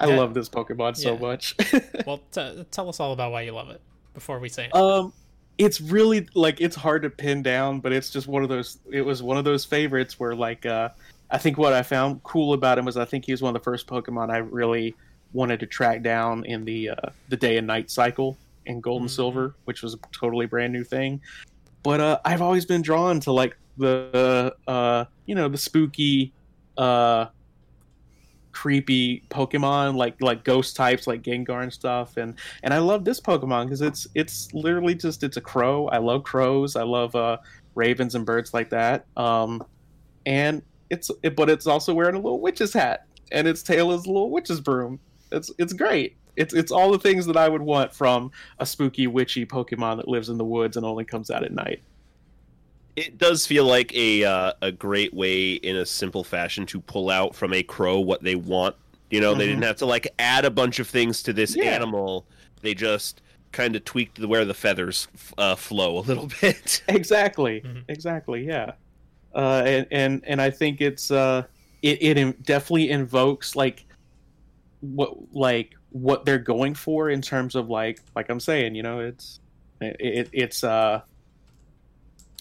I Yeah. love this Pokemon so Yeah. much. well, t- tell us all about why you love it before we say it. um, it's really like it's hard to pin down, but it's just one of those. It was one of those favorites where like uh, I think what I found cool about him was I think he was one of the first Pokemon I really wanted to track down in the uh, the day and night cycle in Gold and Mhm. Silver, which was a totally brand new thing. But uh, I've always been drawn to like the uh, you know the spooky, uh, creepy Pokemon like like ghost types like Gengar and stuff, and and I love this Pokemon because it's it's literally just it's a crow. I love crows. I love uh, ravens and birds like that. Um, and it's it, but it's also wearing a little witch's hat, and its tail is a little witch's broom. It's it's great. It's it's all the things that I would want from a spooky witchy Pokemon that lives in the woods and only comes out at night. It does feel like a uh, a great way in a simple fashion to pull out from a crow what they want. You know, they Mhm. didn't have to like add a bunch of things to this Yeah. animal. They just kind of tweaked the, where the feathers uh, flow a little bit. Exactly. Mhm. Exactly. Yeah. Uh, and and and I think it's uh, it it in- definitely invokes like what like what they're going for in terms of like like I'm saying, you know, it's it, it it's uh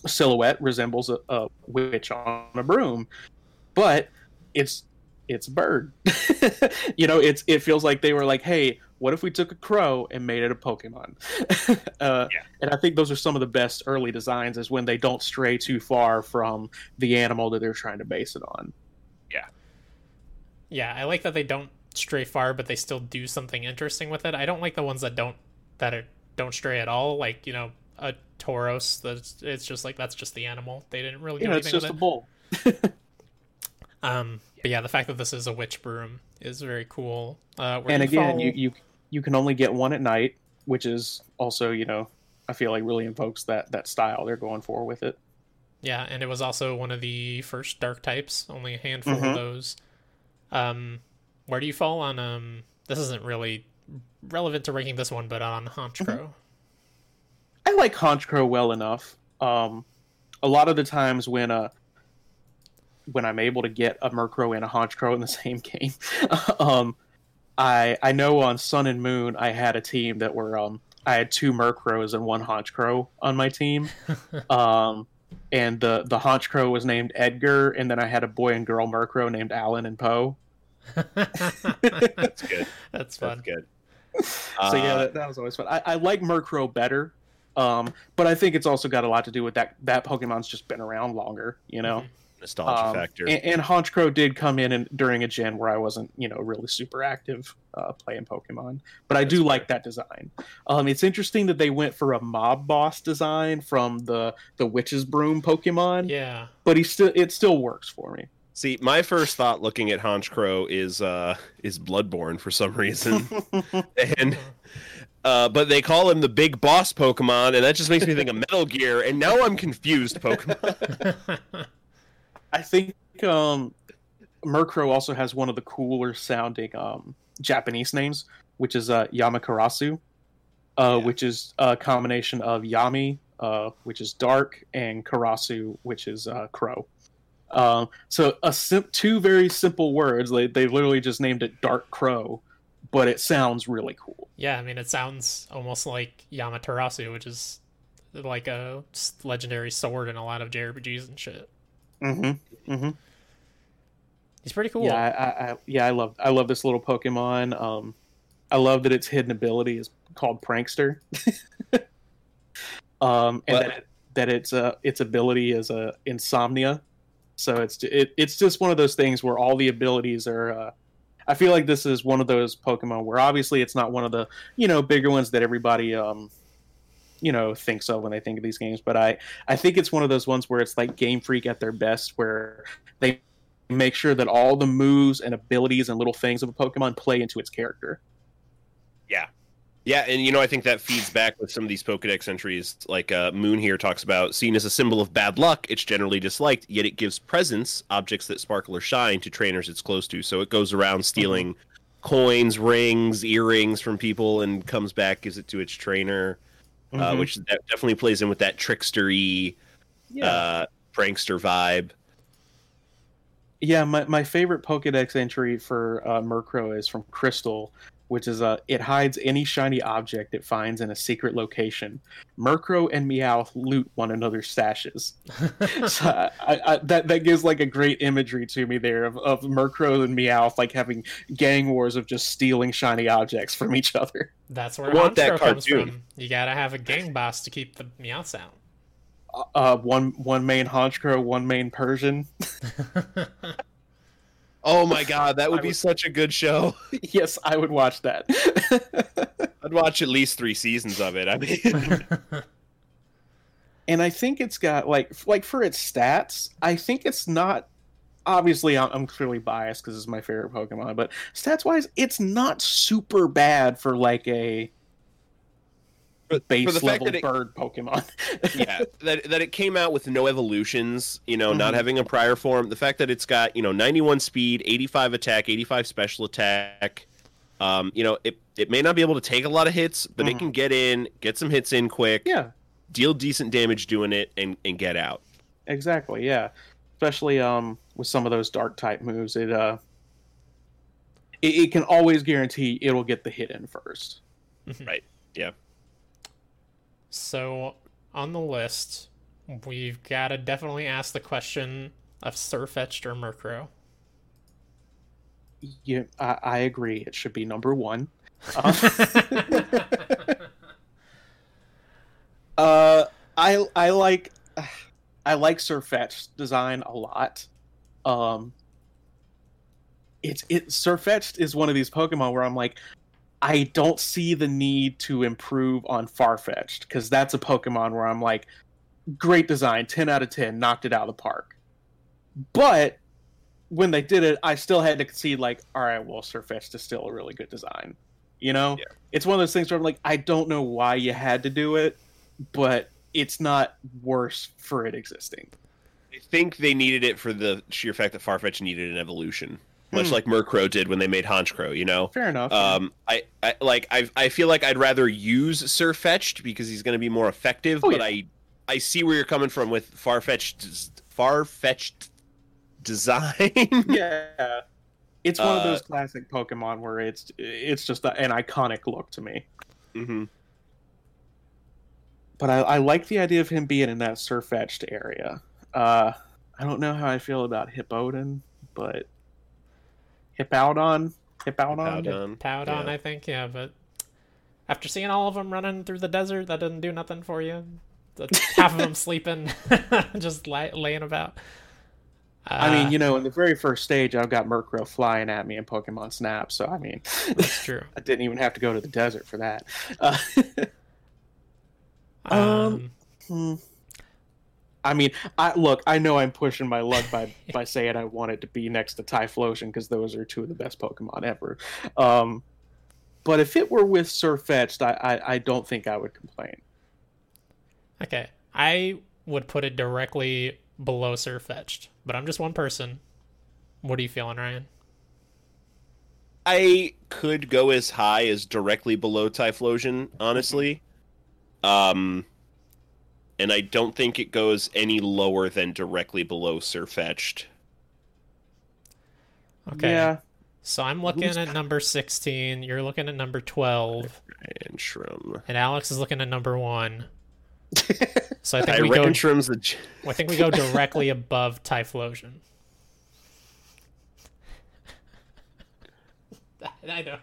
silhouette resembles a, a witch on a broom, but it's it's a bird. you know, it's it feels like they were like, hey, what if we took a crow and made it a Pokemon? uh, and I think those are some of the best early designs is when they don't stray too far from the animal that they're trying to base it on. Yeah. Yeah, I like that they don't stray far, but they still do something interesting with it. I don't like the ones that don't that are, don't stray at all. Like you know, a Tauros. That's it's just like that's just the animal. They didn't really do You know, it's anything just a with bull. it. Um, but yeah, the fact that this is a witch broom is very cool. Uh, And you again, fall- you, you you can only get one at night, which is also you know I feel like really invokes that that style they're going for with it. Yeah, and it was also one of the first dark types. Only a handful Mhm. of those. Um, where do you fall on? Um, this isn't really relevant to ranking this one, but on Honchkrow. I like Honchkrow well enough. Um, a lot of the times when uh when I'm able to get a Murkrow and a Honchkrow in the same game, um, I I know on Sun and Moon I had a team that were um I had two Murkrows and one Honchkrow on my team. um, and the the Honchkrow was named Edgar, and then I had a boy and girl Murkrow named Alan and Poe. That's good. That's That's fun. good. so yeah, Uh, that, that was always fun. I, I like Murkrow better, um, but I think it's also got a lot to do with that that Pokemon's just been around longer, you know. nostalgia Um, factor. And, and Honchkrow did come in and, during a gen where I wasn't, you know, really super active uh, playing Pokemon, but I do That's like that design. Um, it's interesting that they went for a mob boss design from the the Witch's Broom Pokemon, Yeah. but he still it still works for me. See, my first thought looking at Honchkrow is uh is Bloodborne for some reason. and uh but they call him the big boss Pokemon and that just makes me think of Metal Gear and now I'm confused Pokemon. I think um, Murkrow also has one of the cooler sounding um, Japanese names, which is uh, Yamakarasu, uh, Yeah. which is a combination of Yami, uh, which is dark, and Karasu, which is uh, crow. Um, so a sim- two very simple words. They they literally just named it Dark Crow, but it sounds really cool. yeah, I mean, it sounds almost like Yamaterasu, which is like a legendary sword in a lot of JRPGs and shit. Mm-hmm. Mm-hmm. He's pretty cool. Yeah, I, I, I yeah, I love I love this little Pokemon. Um, I love that its hidden ability is called Prankster. um, and What? that it, that its uh, its ability is a uh, insomnia. So it's it, it's just one of those things where all the abilities are. Uh, I feel like this is one of those Pokemon where obviously it's not one of the you know bigger ones that everybody um you know thinks of when they think of these games, but I I think it's one of those ones where it's like Game Freak at their best, where they make sure that all the moves and abilities and little things of a Pokemon play into its character. Yeah, and you know, I think that feeds back with some of these Pokedex entries. Like uh, Moon here talks about, seen as a symbol of bad luck, it's generally disliked, yet it gives presents, objects that sparkle or shine, to trainers it's close to. So it goes around stealing coins, rings, earrings from people, and comes back, gives it to its trainer, uh, Mhm. which that definitely plays in with that trickstery, yeah. uh, prankster vibe. Yeah, my, my favorite Pokedex entry for uh, Murkrow is from Crystal, which is uh, it hides any shiny object it finds in a secret location. Murkrow and Meowth loot one another's stashes. so I, I, that that gives like a great imagery to me there of, of Murkrow and Meowth like having gang wars of just stealing shiny objects from each other. That's where I want that comes cartoon. from. You gotta have a gang boss to keep the Meowths out. Uh, one one main Honchkrow, one main Persian. Oh my god, that would I be such a good show. yes, I would watch that. I'd watch at least three seasons of it. I mean, and I think it's got like like for its stats, I think it's not. Obviously, I'm, I'm clearly biased because it's my favorite Pokemon, but stats wise, it's not super bad for like a But base for the fact level that it, bird Pokemon. yeah, that that it came out with no evolutions, you know, not Mhm. having a prior form. The fact that it's got you know 91 speed, 85 attack, 85 special attack. Um, you know, it it may not be able to take a lot of hits, but it Mhm. can get in, get some hits in quick, yeah, deal decent damage doing it, and and get out. exactly. Yeah, especially um with some of those dark type moves, it uh it, it can always guarantee it'll get the hit in first. Right. Yeah. So on the list, we've got to definitely ask the question of Sirfetch'd or Murkrow. Yeah, I, I agree. It should be number one. Uh, Uh, I I like I like Surfetch's design a lot. Um, it's it Sirfetch'd is one of these Pokemon where I'm like, I don't see the need to improve on Farfetch'd because that's a Pokemon where I'm like, great design, ten out of ten, knocked it out of the park. But when they did it, I still had to concede like, all right, well, Sirfetch'd is still a really good design. You know, Yeah. it's one of those things where I'm like, I don't know why you had to do it, but it's not worse for it existing. I think they needed it for the sheer fact that Farfetch needed an evolution, much Hmm. like Murkrow did when they made Honchkrow. You know. Fair enough. Um, I, I like I I feel like I'd rather use Sirfetch'd because he's going to be more effective. Oh, but yeah. I I see where you're coming from with Farfetch'd far fetched design. yeah, it's one of Uh, those classic Pokemon where it's it's just an iconic look to me. hmm But I, I like the idea of him being in that Sirfetch'd area. Uh, I don't know how I feel about Hippowdon, but Hippowdon, Hippowdon. Powdon. Powdon, Yeah. I think, yeah, but after seeing all of them running through the desert, that doesn't do nothing for you. Half of them sleeping, just lay, laying about. I Uh, mean, you know, in the very first stage, I've got Murkrow flying at me in Pokemon Snap, so I mean, that's true. I didn't even have to go to the desert for that. Uh, Um, Um, Hmm. I mean, I look. I know I'm pushing my luck by by saying I want it to be next to Typhlosion because those are two of the best Pokemon ever. Um, but if it were with Sirfetch'd, I, I I don't think I would complain. okay, I would put it directly below Sirfetch'd, but I'm just one person. What are you feeling, Ryan? I could go as high as directly below Typhlosion, honestly. Um, and I don't think it goes any lower than directly below Sirfetch'd. Okay. Yeah, So I'm looking Who's- at number 16. You're looking at number 12. And Shrum. And Alex is looking at number 1. So I think we go Tyrantrum's the. j- I think we go directly above Typhlosion. I know.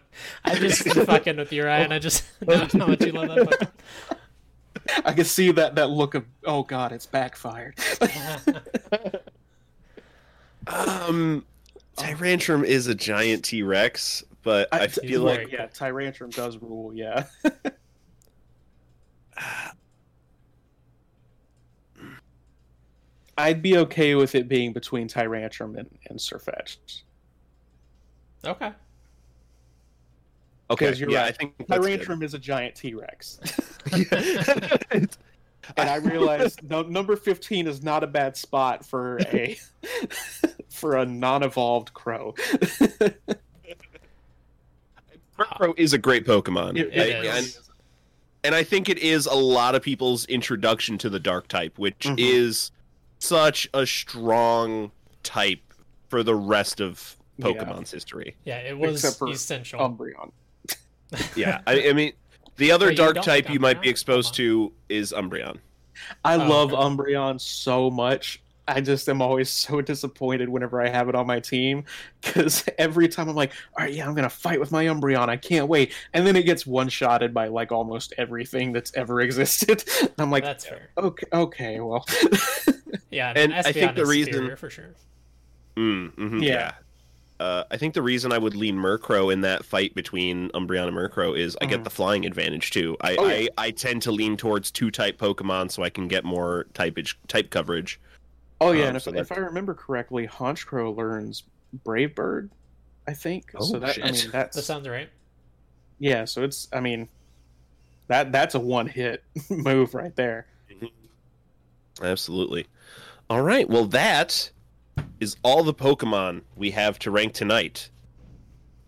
I just fucking with you, Ryan. I just don't know how much you love that Pokemon. I can see that that look of oh god, it's backfired. Um, Tyrantrum is a giant T Rex, but I, I- feel He's like very- yeah, Tyrantrum does rule. Yeah. I'd be okay with it being between Tyrantrum and, and Sirfetch'd. Okay. Okay, 'Cause you're yeah, right. I think that's good. Tyrantrum is a giant T Rex. and I realized no, number 15 is not a bad spot for a for a non-evolved crow. Murkrow is a great Pokemon. It- it I- is. and, and I think it is a lot of people's introduction to the Dark type, which Mhm. is such a strong type for the rest of Yeah. Pokemon's history. Yeah, it was Except for essential. Umbreon. Yeah, I, I mean, the other Wait, Dark don't type like you might be exposed to is Umbreon. I Oh, love okay. Umbreon so much. I just am always so disappointed whenever I have it on my team because every time I'm like, all right, yeah, I'm gonna fight with my Umbreon. I can't wait, and then it gets one shotted by like almost everything that's ever existed. And I'm like, That's fair. okay, okay, well, Yeah, And and I think the reason- for sure. Mm, mhm, Yeah. yeah. Uh, I think the reason I would lean Murkrow in that fight between Umbreon and Murkrow is I get Mhm. the flying advantage too. I, Oh, yeah. I, I tend to lean towards two type Pokemon so I can get more typage type coverage. oh yeah, Um, and if, so if I remember correctly, Honchkrow learns Brave Bird, I think. Oh, so that I shit. mean that's That sounds right. yeah. So it's I mean that that's a one hit move right there. Absolutely. All right. Well, that is all the Pokemon we have to rank tonight.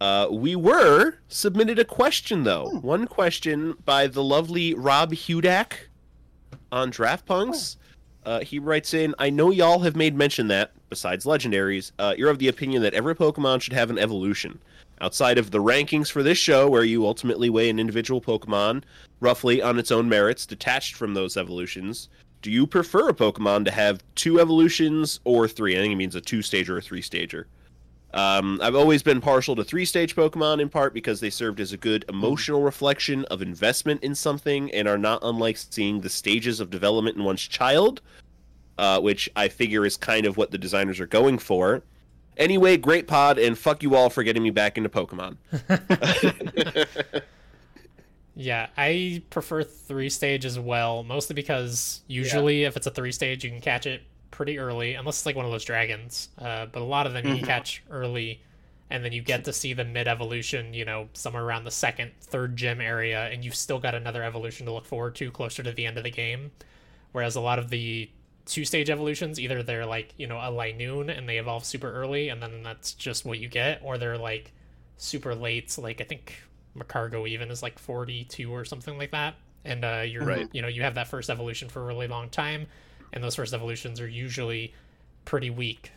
Uh, we were submitted a question though. Hmm. One question by the lovely Rob Hudak on Draft Punks. Uh, he writes in, I know y'all have made mention that, besides legendaries, uh, you're of the opinion that every Pokemon should have an evolution. Outside of the rankings for this show, where you ultimately weigh an individual Pokemon roughly on its own merits, detached from those evolutions, do you prefer a Pokemon to have two evolutions or three? I think it means a two stager or a three stager. Um, I've always been partial to three stage Pokemon in part because they served as a good emotional reflection of investment in something and are not unlike seeing the stages of development in one's child, uh, which I figure is kind of what the designers are going for. Anyway, great pod, and fuck you all for getting me back into Pokemon. Yeah, I prefer three stage as well, mostly because usually if it's a three stage, you can catch it pretty early, unless it's like one of those dragons. Uh, but a lot of them you Mhm. can catch early, and then you get to see the mid evolution, you know, somewhere around the second, third gym area, and you've still got another evolution to look forward to closer to the end of the game. Whereas a lot of the two stage evolutions, either they're like, you know, a Linoone and they evolve super early, and then that's just what you get, or they're like super late, like I think Magcargo even is like 42 or something like that. And uh, you're Right. you know you have that first evolution for a really long time, and those first evolutions are usually pretty weak.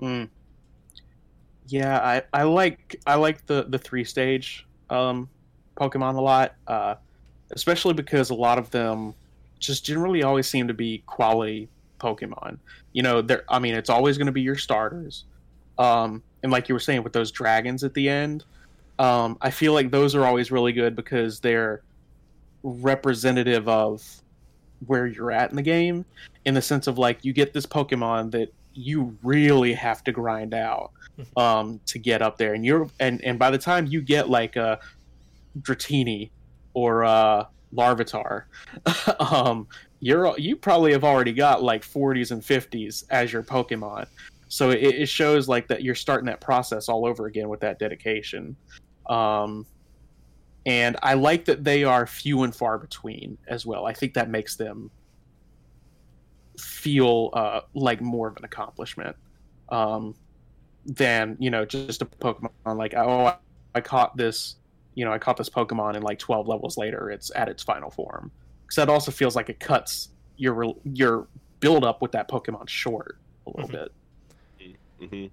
Mm. Yeah, I, I like I like the the three stage um, Pokemon a lot, uh, especially because a lot of them just generally always seem to be quality Pokemon. You know, they're I mean, it's always going to be your starters, um, and like you were saying with those dragons at the end, um, I feel like those are always really good because they're representative of where you're at in the game in the sense of like you get this Pokemon that you really have to grind out um, to get up there, and you're and and by the time you get like a Dratini or a Larvitar, um, you're you probably have already got like 40s and 50s as your Pokemon. So it, it shows like that you're starting that process all over again with that dedication. Um, and I like that they are few and far between as well. I think that makes them feel uh, like more of an accomplishment um, than you know just a Pokemon like oh I, I caught this you know I caught this Pokemon and like 12 levels later it's at its final form because that also feels like it cuts your your build up with that Pokemon short a little Mhm. bit. hmm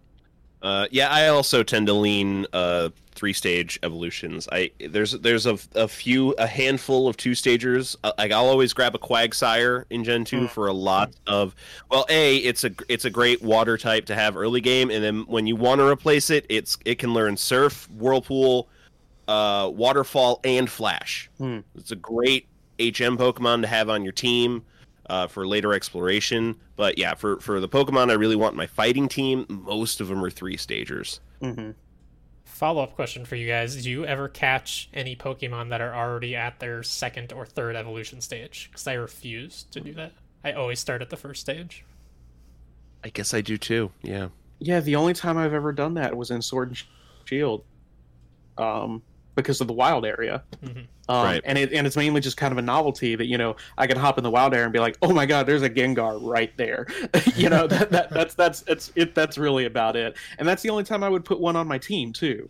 Uh, yeah, I also tend to lean uh, three stage evolutions. I there's there's a, a few a handful of two stagers. Uh, like I'll always grab a Quagsire in Gen two Mm. for a lot of. Well, a it's a it's a great water type to have early game, and then when you want to replace it, it's it can learn Surf, Whirlpool, uh, Waterfall, and Flash. Hmm. It's a great HM Pokemon to have on your team uh, for later exploration. But yeah, for for the Pokemon I really want my fighting team, most of them are three stagers. hmm Follow up question for you guys: Do you ever catch any Pokemon that are already at their second or third evolution stage? Because I refuse to do that. I always start at the first stage. I guess I do too. Yeah. Yeah, the only time I've ever done that was in Sword and Shield. um, because of the wild area. Mhm. Um, Right. And it and it's mainly just kind of a novelty that you know I can hop in the wild area and be like, oh my god, there's a Gengar right there. you know that, that that's that's it's it that's really about it. And that's the only time I would put one on my team too.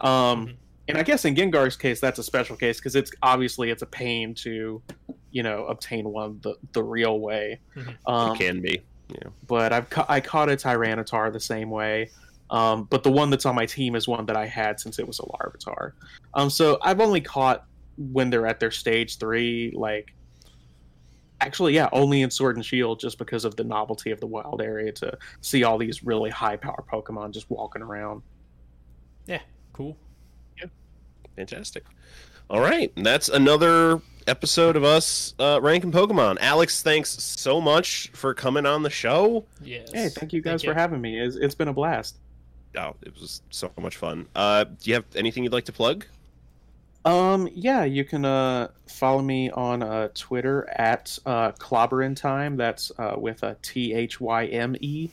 Um, Mhm. and I guess in Gengar's case, that's a special case because it's obviously it's a pain to, you know, obtain one the the real way. Mhm. Um, it can be. Yeah. but I've ca- I caught a Tyranitar the same way. Um, but the one that's on my team is one that I had since it was a Larvitar. Um, so I've only caught when they're at their stage three, like actually, yeah, only in Sword and Shield, just because of the novelty of the wild area to see all these really high power Pokemon just walking around. Yeah, cool. Yeah fantastic. All right, that's another episode of us uh, ranking Pokemon. Alex, thanks so much for coming on the show. Yes. Hey, thank you guys Thank for having me. It's, it's been a blast. Oh, it was so much fun. Uh, do you have anything you'd like to plug? Um, yeah, you can uh, follow me on uh, Twitter at uh, Clobberin Thyme. That's uh, with a T H Y M E.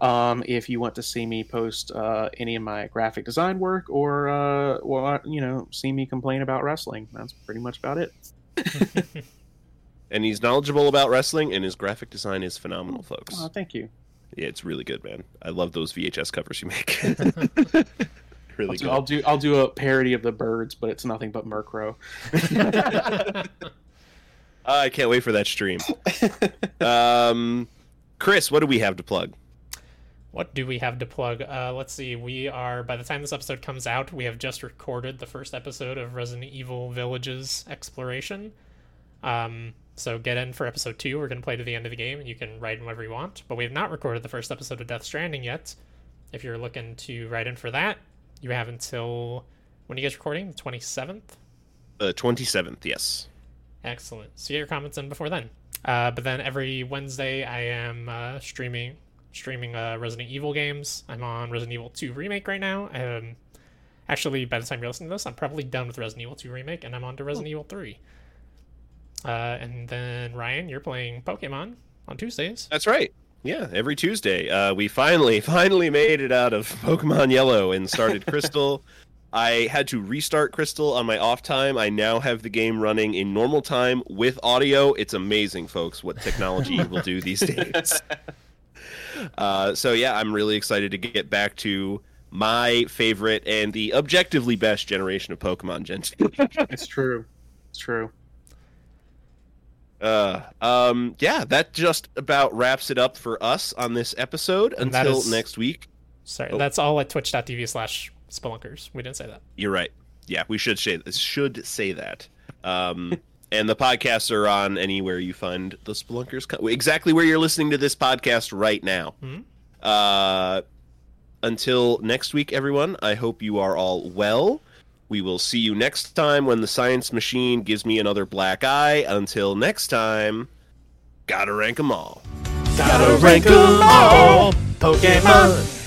Um, if you want to see me post uh, any of my graphic design work or, uh, well, you know, see me complain about wrestling, that's pretty much about it. And he's knowledgeable about wrestling, and his graphic design is phenomenal, folks. Oh, thank you. Yeah, it's really good, man. I love those VHS covers you make. I'll really do, good. I'll do I'll do a parody of the birds, but it's nothing but Murkrow. I can't wait for that stream. um, Chris, what do we have to plug? What do we have to plug? Uh, let's see. We are, by the time this episode comes out, we have just recorded the first episode of Resident Evil Villages Exploration. Um, so get in for episode two. We're going to play to the end of the game, and you can write in whatever you want. But we have not recorded the first episode of Death Stranding yet. If you're looking to write in for that, you have until when are you guys recording? The 27th? Uh, 27th, yes. Excellent. So get your comments in before then. Uh, but then every Wednesday I am uh, streaming streaming uh, Resident Evil games. I'm on Resident Evil 2 remake right now. Um, actually, by the time you're listening to this, I'm probably done with Resident Evil 2 remake, and I'm on to Resident Evil 3. Uh, and then Ryan, you're playing Pokemon on Tuesdays. That's right. Yeah, every Tuesday. Uh, we finally, finally made it out of Pokemon Yellow and started Crystal. I had to restart Crystal on my off time. I now have the game running in normal time with audio. It's amazing, folks, what technology will do these days. Uh, so yeah, I'm really excited to get back to my favorite and the objectively best generation of Pokemon Gen It's true. It's true. Uh, um, yeah, that just about wraps it up for us on this episode. And Until is- next week. Sorry, Oh. that's all at twitch.tv slash spelunkers. We didn't say that. You're right. Yeah, we should say should say that. Um, and the podcasts are on anywhere you find the Spelunkers. Co- exactly where you're listening to this podcast right now. Mhm. Uh, until next week, everyone. I hope you are all well. We will see you next time when the science machine gives me another black eye. Until next time, gotta rank 'em all. Gotta rank 'em all. Pokemon.